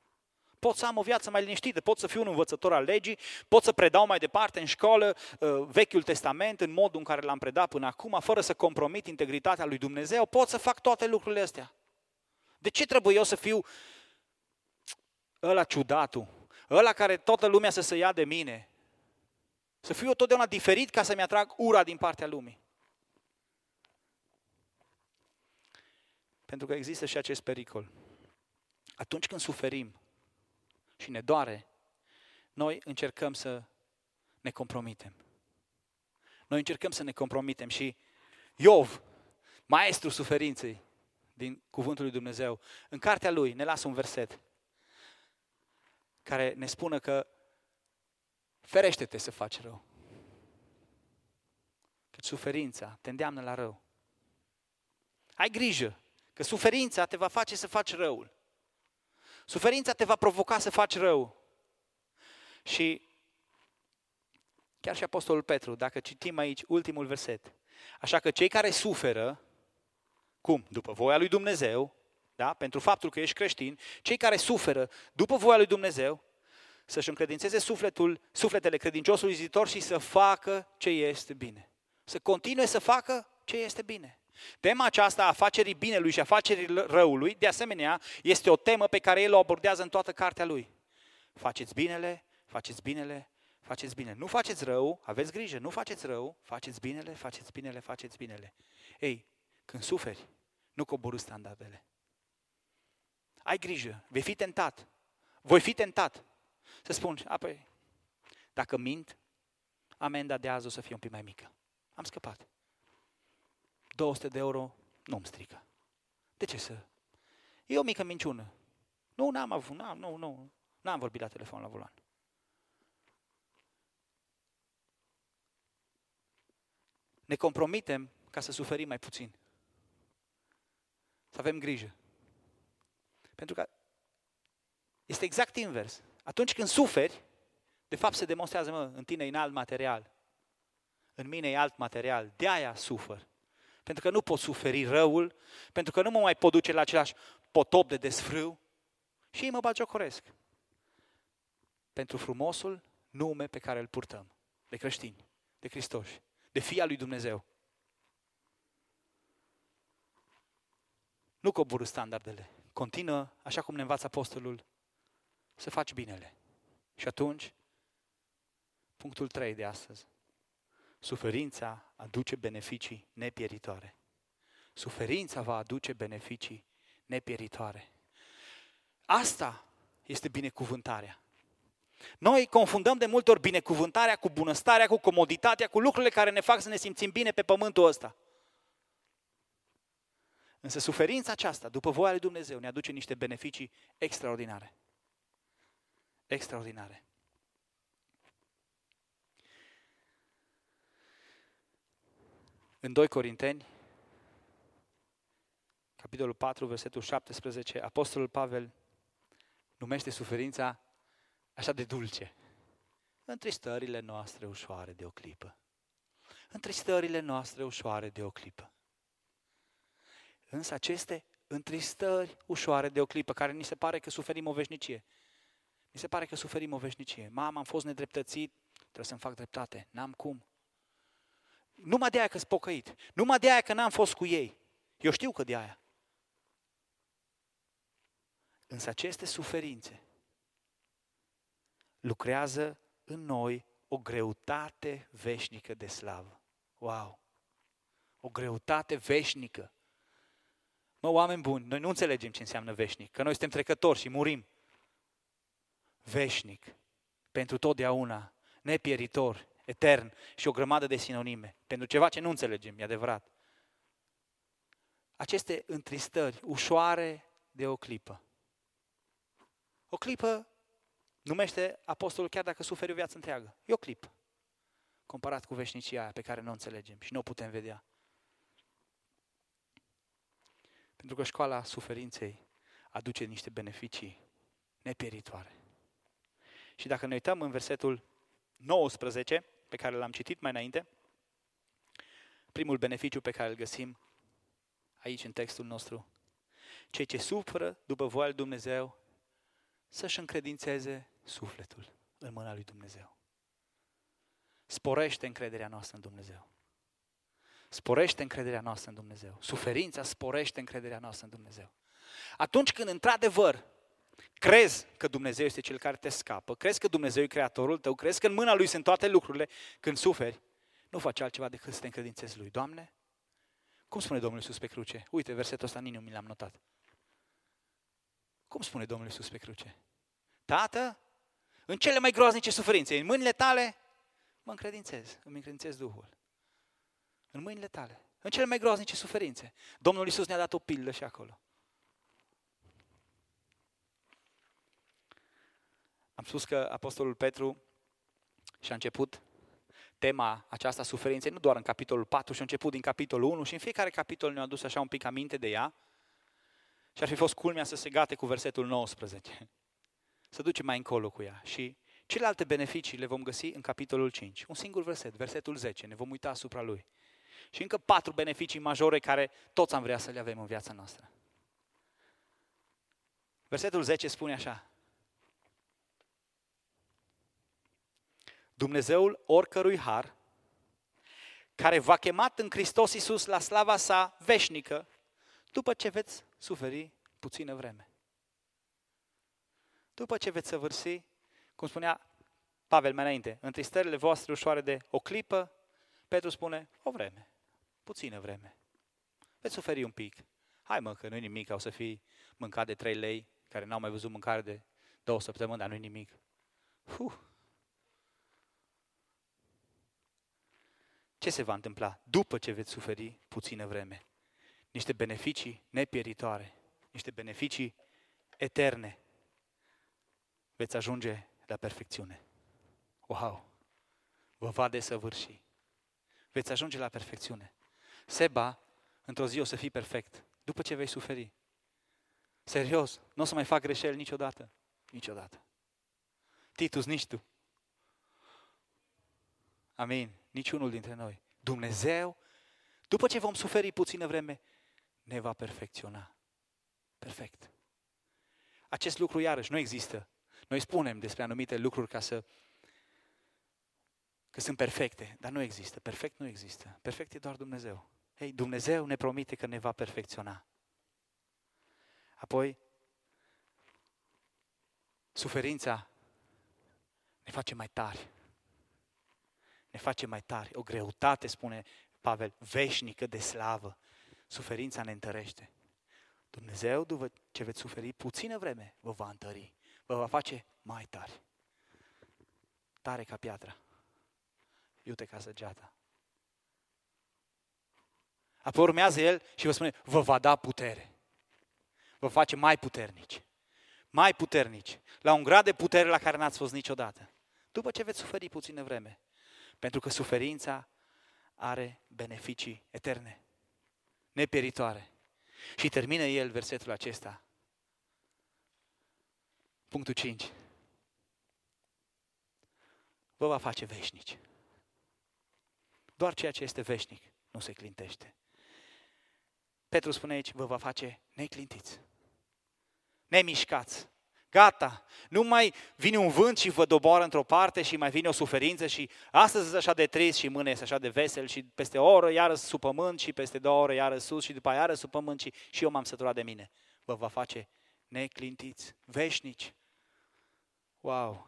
Pot să am o viață mai liniștită, pot să fiu un învățător al legii, pot să predau mai departe în școală uh, Vechiul Testament în modul în care l-am predat până acum, fără să compromit integritatea lui Dumnezeu, pot să fac toate lucrurile astea. De ce trebuie eu să fiu ăla ciudatul, ăla care toată lumea să se ia de mine? Să fiu eu totdeauna diferit ca să-mi atrag ura din partea lumii. Pentru că există și acest pericol. Atunci când suferim și ne doare, noi încercăm să ne compromitem. Noi încercăm să ne compromitem și Iov, maestru suferinței din Cuvântul lui Dumnezeu, în cartea lui ne lasă un verset care ne spune că ferește-te să faci rău. Că suferința te îndeamnă la rău. Ai grijă Că suferința te va face să faci răul. Suferința te va provoca să faci rău. Și chiar și Apostolul Petru, dacă citim aici ultimul verset, așa că cei care suferă, cum? După voia lui Dumnezeu, da? pentru faptul că ești creștin, cei care suferă după voia lui Dumnezeu, să-și încredințeze sufletul, sufletele credinciosului zitor și să facă ce este bine. Să continue să facă ce este bine. Tema aceasta a afacerii binelui și afacerii răului, de asemenea, este o temă pe care el o abordează în toată cartea lui. Faceți binele, faceți binele, faceți bine. Nu faceți rău, aveți grijă, nu faceți rău, faceți binele, faceți binele, faceți binele. Ei, când suferi, nu coborâ standardele. Ai grijă, vei fi tentat. Voi fi tentat. Să spun, apoi, dacă mint, amenda de azi o să fie un pic mai mică. Am scăpat. 200 de euro nu-mi strică. De ce să? E o mică minciună. Nu, n-am avut, n-am, nu, nu, n-am vorbit la telefon la volan. Ne compromitem ca să suferim mai puțin. Să avem grijă. Pentru că este exact invers. Atunci când suferi, de fapt se demonstrează, mă, în tine e în alt material. În mine e alt material. De aia sufăr pentru că nu pot suferi răul, pentru că nu mă mai pot duce la același potop de desfrâu și ei mă bagiocoresc. Pentru frumosul nume pe care îl purtăm, de creștini, de Hristoși, de Fia lui Dumnezeu. Nu coborâ standardele. Continuă, așa cum ne învață apostolul, să faci binele. Și atunci, punctul 3 de astăzi, Suferința aduce beneficii nepieritoare. Suferința va aduce beneficii nepieritoare. Asta este binecuvântarea. Noi confundăm de multe ori binecuvântarea cu bunăstarea, cu comoditatea, cu lucrurile care ne fac să ne simțim bine pe pământul ăsta. Însă suferința aceasta, după voia lui Dumnezeu, ne aduce niște beneficii extraordinare. Extraordinare. În 2 Corinteni, capitolul 4, versetul 17, Apostolul Pavel numește suferința așa de dulce. Întristările noastre ușoare de o clipă. Întristările noastre ușoare de o clipă. Însă aceste întristări ușoare de o clipă, care ni se pare că suferim o veșnicie. Mi se pare că suferim o veșnicie. Mama, am fost nedreptățit, trebuie să-mi fac dreptate. N-am cum. Numai de aia că-s pocăit. Numai de aia că n-am fost cu ei. Eu știu că de aia. Însă aceste suferințe lucrează în noi o greutate veșnică de slavă. Wow! o greutate veșnică. Mă, oameni buni, noi nu înțelegem ce înseamnă veșnic, că noi suntem trecători și murim. Veșnic, pentru totdeauna, nepieritor, etern și o grămadă de sinonime. Pentru ceva ce nu înțelegem, e adevărat. Aceste întristări ușoare de o clipă. O clipă numește apostolul chiar dacă suferi o viață întreagă. E o clipă. Comparat cu veșnicia aia pe care nu o înțelegem și nu o putem vedea. Pentru că școala suferinței aduce niște beneficii nepieritoare. Și dacă ne uităm în versetul 19, pe care l-am citit mai înainte, primul beneficiu pe care îl găsim aici în textul nostru, cei ce suferă după voia lui Dumnezeu să-și încredințeze sufletul în mâna lui Dumnezeu. Sporește încrederea noastră în Dumnezeu. Sporește încrederea noastră în Dumnezeu. Suferința sporește încrederea noastră în Dumnezeu. Atunci când într-adevăr crezi că Dumnezeu este Cel care te scapă, crezi că Dumnezeu e Creatorul tău, crezi că în mâna Lui sunt toate lucrurile, când suferi, nu faci altceva decât să te încredințezi Lui. Doamne, cum spune Domnul Iisus pe cruce? Uite, versetul ăsta nici nu mi l-am notat. Cum spune Domnul Iisus pe cruce? Tată, în cele mai groaznice suferințe, în mâinile tale, mă încredințez, îmi încredințez Duhul. În mâinile tale, în cele mai groaznice suferințe. Domnul Iisus ne-a dat o pildă și acolo. Am spus că Apostolul Petru și-a început tema aceasta suferinței, nu doar în capitolul 4, și a început din capitolul 1 și în fiecare capitol ne-a adus așa un pic aminte de ea. Și ar fi fost culmea să se gate cu versetul 19. Să duce mai încolo cu ea. Și celelalte beneficii le vom găsi în capitolul 5. Un singur verset, versetul 10, ne vom uita asupra lui. Și încă patru beneficii majore care toți am vrea să le avem în viața noastră. Versetul 10 spune așa. Dumnezeul oricărui har, care v-a chemat în Hristos Iisus la slava sa veșnică, după ce veți suferi puțină vreme. După ce veți săvârși, cum spunea Pavel mai înainte, întristările voastre ușoare de o clipă, Petru spune, o vreme, puțină vreme. Veți suferi un pic. Hai mă, că nu-i nimic, o să fii mâncat de trei lei, care n-au mai văzut mâncare de două săptămâni, dar nu-i nimic. Uf, ce se va întâmpla după ce veți suferi puțină vreme? Niște beneficii nepieritoare, niște beneficii eterne. Veți ajunge la perfecțiune. Wow! Vă va desăvârși. Veți ajunge la perfecțiune. Seba, într-o zi o să fii perfect, după ce vei suferi. Serios, nu o să mai fac greșeli niciodată. Niciodată. Titus, nici tu. Amin niciunul dintre noi. Dumnezeu, după ce vom suferi puțină vreme, ne va perfecționa. Perfect. Acest lucru iarăși nu există. Noi spunem despre anumite lucruri ca să că sunt perfecte, dar nu există. Perfect nu există. Perfect e doar Dumnezeu. Ei, Dumnezeu ne promite că ne va perfecționa. Apoi, suferința ne face mai tari ne face mai tari. O greutate, spune Pavel, veșnică de slavă. Suferința ne întărește. Dumnezeu, după ce veți suferi puțină vreme, vă va întări. Vă va face mai tari. Tare ca piatra. Iute ca săgeata. Apoi urmează el și vă spune, vă va da putere. Vă face mai puternici. Mai puternici. La un grad de putere la care n-ați fost niciodată. După ce veți suferi puțină vreme, pentru că suferința are beneficii eterne, nepieritoare. Și termină el versetul acesta. Punctul 5. Vă va face veșnici. Doar ceea ce este veșnic nu se clintește. Petru spune aici, vă va face neclintiți, nemișcați, Gata, nu mai vine un vânt și vă doboară într-o parte și mai vine o suferință și astăzi este așa de trist și mâine este așa de vesel și peste o oră iară sub pământ și peste două ore iară sus și după aia iară sub pământ și, și eu m-am săturat de mine. Vă va face neclintiți, veșnici. Wow!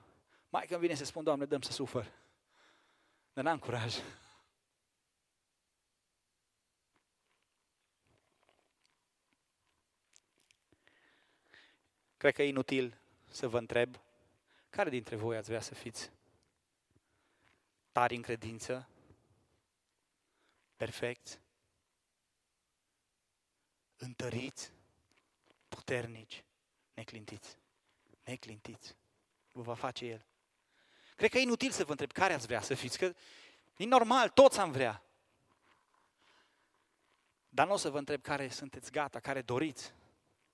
Mai când vine să spun, Doamne, dăm să sufăr. Dar n-am curaj. Cred că e inutil să vă întreb care dintre voi ați vrea să fiți tari în credință, perfecți, întăriți, puternici, neclintiți. Neclintiți. Vă va face El. Cred că e inutil să vă întreb care ați vrea să fiți, că e normal, toți am vrea. Dar nu o să vă întreb care sunteți gata, care doriți.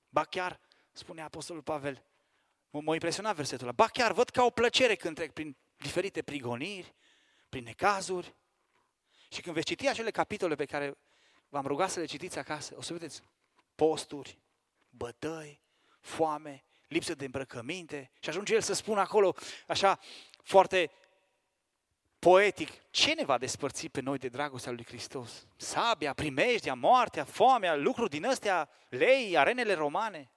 Ba chiar, spune Apostolul Pavel, m-a impresionat versetul ăla, ba chiar văd ca o plăcere când trec prin diferite prigoniri, prin necazuri. Și când veți citi acele capitole pe care v-am rugat să le citiți acasă, o să vedeți posturi, bătăi, foame, lipsă de îmbrăcăminte și ajunge el să spună acolo așa foarte poetic, ce ne va despărți pe noi de dragostea lui Hristos? Sabia, primejdia, moartea, foamea, lucruri din astea, lei, arenele romane.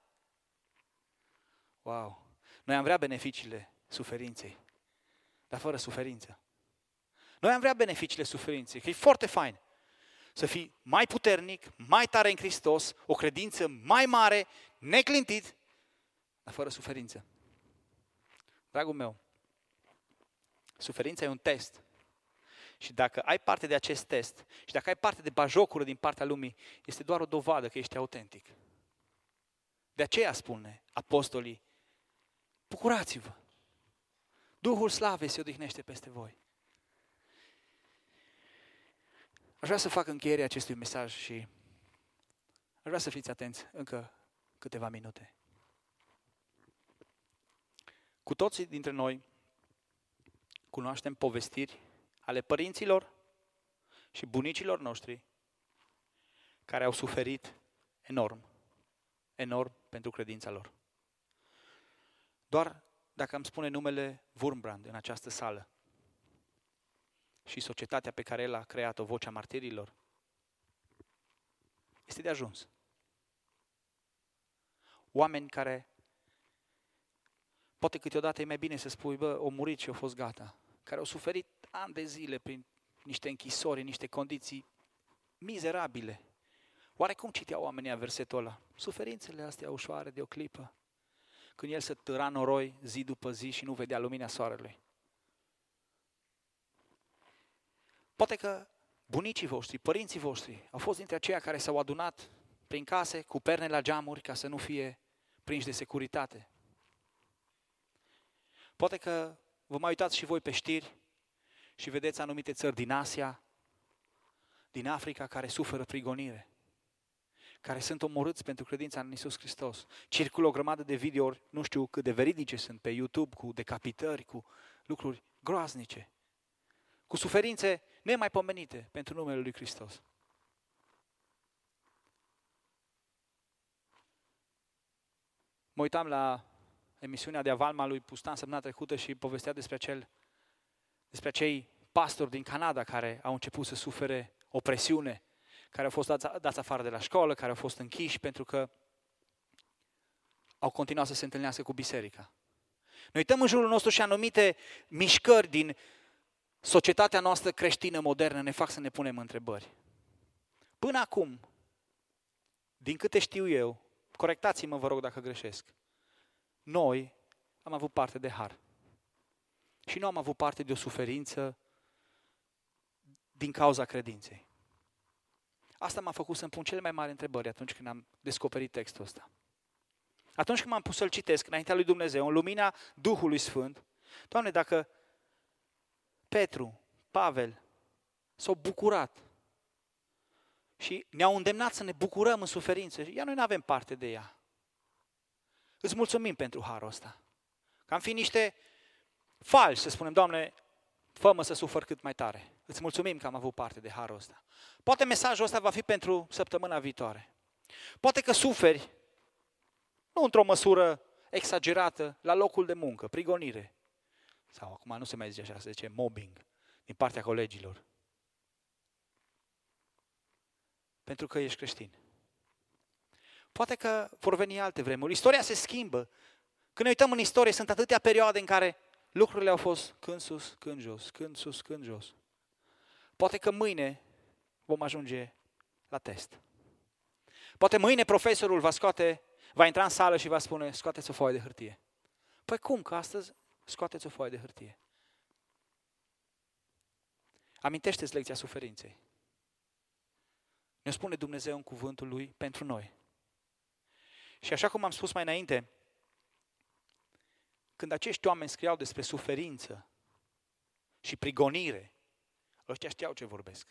Wow! Noi am vrea beneficiile suferinței, dar fără suferință. Noi am vrea beneficiile suferinței, că e foarte fain să fii mai puternic, mai tare în Hristos, o credință mai mare, neclintit, dar fără suferință. Dragul meu, suferința e un test. Și dacă ai parte de acest test și dacă ai parte de bajocură din partea lumii, este doar o dovadă că ești autentic. De aceea spune apostolii, bucurați-vă! Duhul slavei se odihnește peste voi. Aș vrea să fac încheierea acestui mesaj și aș vrea să fiți atenți încă câteva minute. Cu toții dintre noi cunoaștem povestiri ale părinților și bunicilor noștri care au suferit enorm, enorm pentru credința lor. Doar dacă îmi spune numele Wurmbrand în această sală și societatea pe care el a creat-o, vocea martirilor, este de ajuns. Oameni care Poate câteodată e mai bine să spui, bă, o murit și a fost gata. Care au suferit ani de zile prin niște închisori, niște condiții mizerabile. Oare cum citeau oamenii versetul ăla? Suferințele astea ușoare de o clipă. Când el se tăra noroi zi după zi și nu vedea lumina soarelui. Poate că bunicii voștri, părinții voștri au fost dintre aceia care s-au adunat prin case cu perne la geamuri ca să nu fie prinși de securitate. Poate că vă mai uitați și voi pe știri și vedeți anumite țări din Asia, din Africa, care suferă prigonire, care sunt omorâți pentru credința în Isus Hristos. Circulă o grămadă de videouri, nu știu cât de veridice sunt pe YouTube, cu decapitări, cu lucruri groaznice, cu suferințe nemaipomenite pentru numele Lui Hristos. Mă uitam la emisiunea de Avalma lui Pustan săptămâna trecută și povestea despre, acel, despre acei pastori din Canada care au început să sufere opresiune, care au fost dați, dați afară de la școală, care au fost închiși pentru că au continuat să se întâlnească cu biserica. Noi uităm în jurul nostru și anumite mișcări din societatea noastră creștină modernă ne fac să ne punem întrebări. Până acum, din câte știu eu, corectați-mă vă rog dacă greșesc, noi am avut parte de har. Și nu am avut parte de o suferință din cauza credinței. Asta m-a făcut să-mi pun cele mai mari întrebări atunci când am descoperit textul ăsta. Atunci când m-am pus să-l citesc înaintea lui Dumnezeu, în lumina Duhului Sfânt, Doamne, dacă Petru, Pavel s-au bucurat și ne-au îndemnat să ne bucurăm în suferință, iar noi nu avem parte de ea. Îți mulțumim pentru harul ăsta. Că am fi niște falși să spunem, Doamne, fă să sufăr cât mai tare. Îți mulțumim că am avut parte de harul ăsta. Poate mesajul ăsta va fi pentru săptămâna viitoare. Poate că suferi, nu într-o măsură exagerată, la locul de muncă, prigonire. Sau acum nu se mai zice așa, se zice mobbing din partea colegilor. Pentru că ești creștin. Poate că vor veni alte vremuri. Istoria se schimbă. Când ne uităm în istorie, sunt atâtea perioade în care lucrurile au fost când sus, când jos, când sus, când jos. Poate că mâine vom ajunge la test. Poate mâine profesorul va scoate, va intra în sală și va spune, scoateți o foaie de hârtie. Păi cum, că astăzi scoateți o foaie de hârtie. Amintește-ți lecția suferinței. Ne spune Dumnezeu în cuvântul Lui pentru noi. Și așa cum am spus mai înainte, când acești oameni scriau despre suferință și prigonire, ăștia știau ce vorbesc.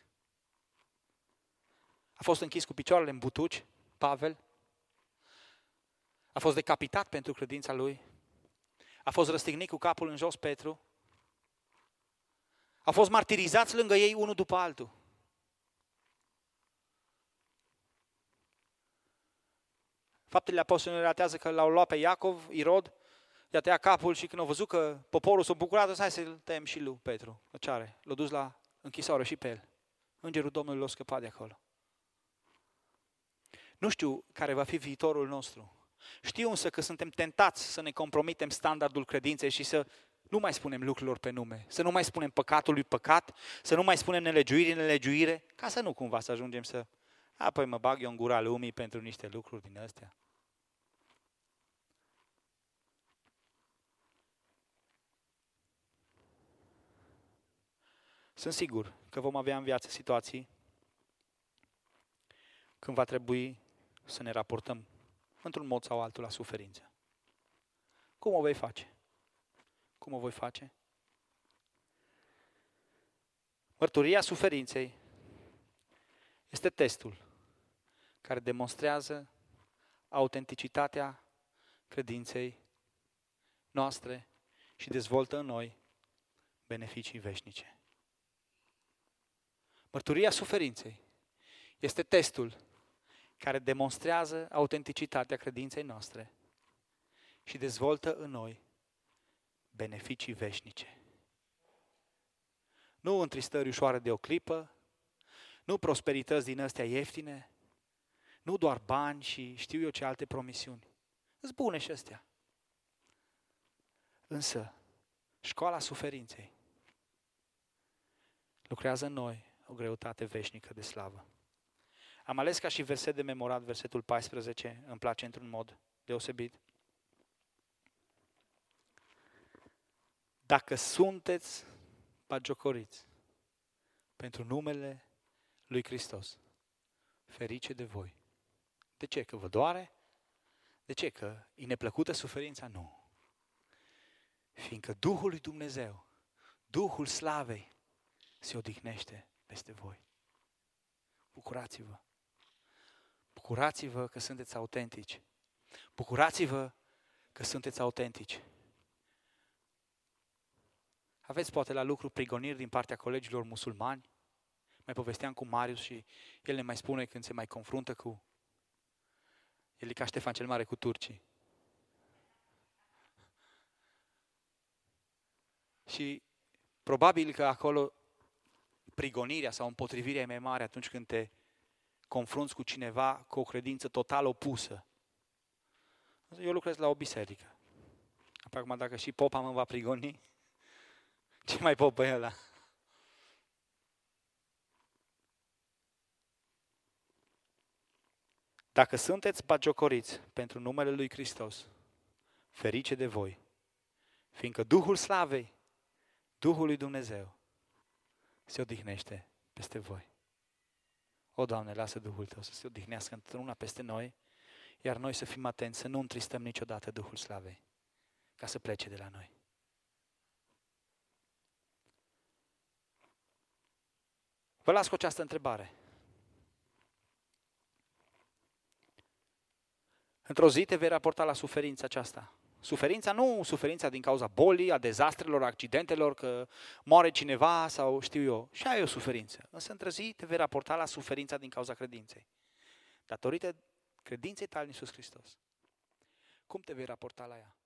A fost închis cu picioarele în butuci, Pavel. A fost decapitat pentru credința lui. A fost răstignit cu capul în jos Petru. A fost martirizați lângă ei unul după altul. Faptele apostolilor relatează că l-au luat pe Iacov, Irod, i-a tăiat capul și când au văzut că poporul s-a bucurat, hai să-l tăiem și lui Petru, ce L-a dus la închisoare și pe el. Îngerul Domnului l-a scăpat de acolo. Nu știu care va fi viitorul nostru. Știu însă că suntem tentați să ne compromitem standardul credinței și să nu mai spunem lucrurilor pe nume, să nu mai spunem păcatul lui păcat, să nu mai spunem nelegiuire, nelegiuire, ca să nu cumva să ajungem să, apoi mă bag eu în gura lumii pentru niște lucruri din astea. Sunt sigur că vom avea în viață situații când va trebui să ne raportăm într-un mod sau altul la suferință. Cum o vei face? Cum o voi face? Mărturia suferinței este testul care demonstrează autenticitatea credinței noastre și dezvoltă în noi beneficii veșnice. Mărturia suferinței este testul care demonstrează autenticitatea credinței noastre și dezvoltă în noi beneficii veșnice. Nu întristări ușoare de o clipă, nu prosperități din astea ieftine, nu doar bani și știu eu ce alte promisiuni. Îți bune și astea. Însă, școala suferinței lucrează în noi o greutate veșnică de slavă. Am ales ca și verset de memorat versetul 14, îmi place într-un mod deosebit. Dacă sunteți bagiocoriți pentru numele lui Hristos, ferice de voi. De ce? Că vă doare? De ce? Că e neplăcută suferința? Nu. Fiindcă Duhul lui Dumnezeu, Duhul slavei, se odihnește peste voi. Bucurați-vă! Bucurați-vă că sunteți autentici. Bucurați-vă că sunteți autentici. Aveți poate la lucru prigoniri din partea colegilor musulmani? Mai povesteam cu Marius și el ne mai spune când se mai confruntă cu... El e ca Ștefan cel Mare cu turcii. Și probabil că acolo prigonirea sau împotrivirea e mai mare atunci când te confrunți cu cineva cu o credință total opusă. Eu lucrez la o biserică. Acum, dacă și popa mă va prigoni, [LAUGHS] ce mai pot pe ăla? Dacă sunteți bagiocoriți pentru numele Lui Hristos, ferice de voi, fiindcă Duhul Slavei, Duhul lui Dumnezeu, se odihnește peste voi. O, Doamne, lasă Duhul Tău să se odihnească într-una peste noi, iar noi să fim atenți, să nu întristăm niciodată Duhul Slavei, ca să plece de la noi. Vă las cu această întrebare. Într-o zi te vei raporta la suferința aceasta. Suferința nu suferința din cauza bolii, a dezastrelor, a accidentelor, că moare cineva sau știu eu. Și ai o suferință. Însă într-o zi te vei raporta la suferința din cauza credinței. Datorită credinței tale în Iisus Hristos. Cum te vei raporta la ea?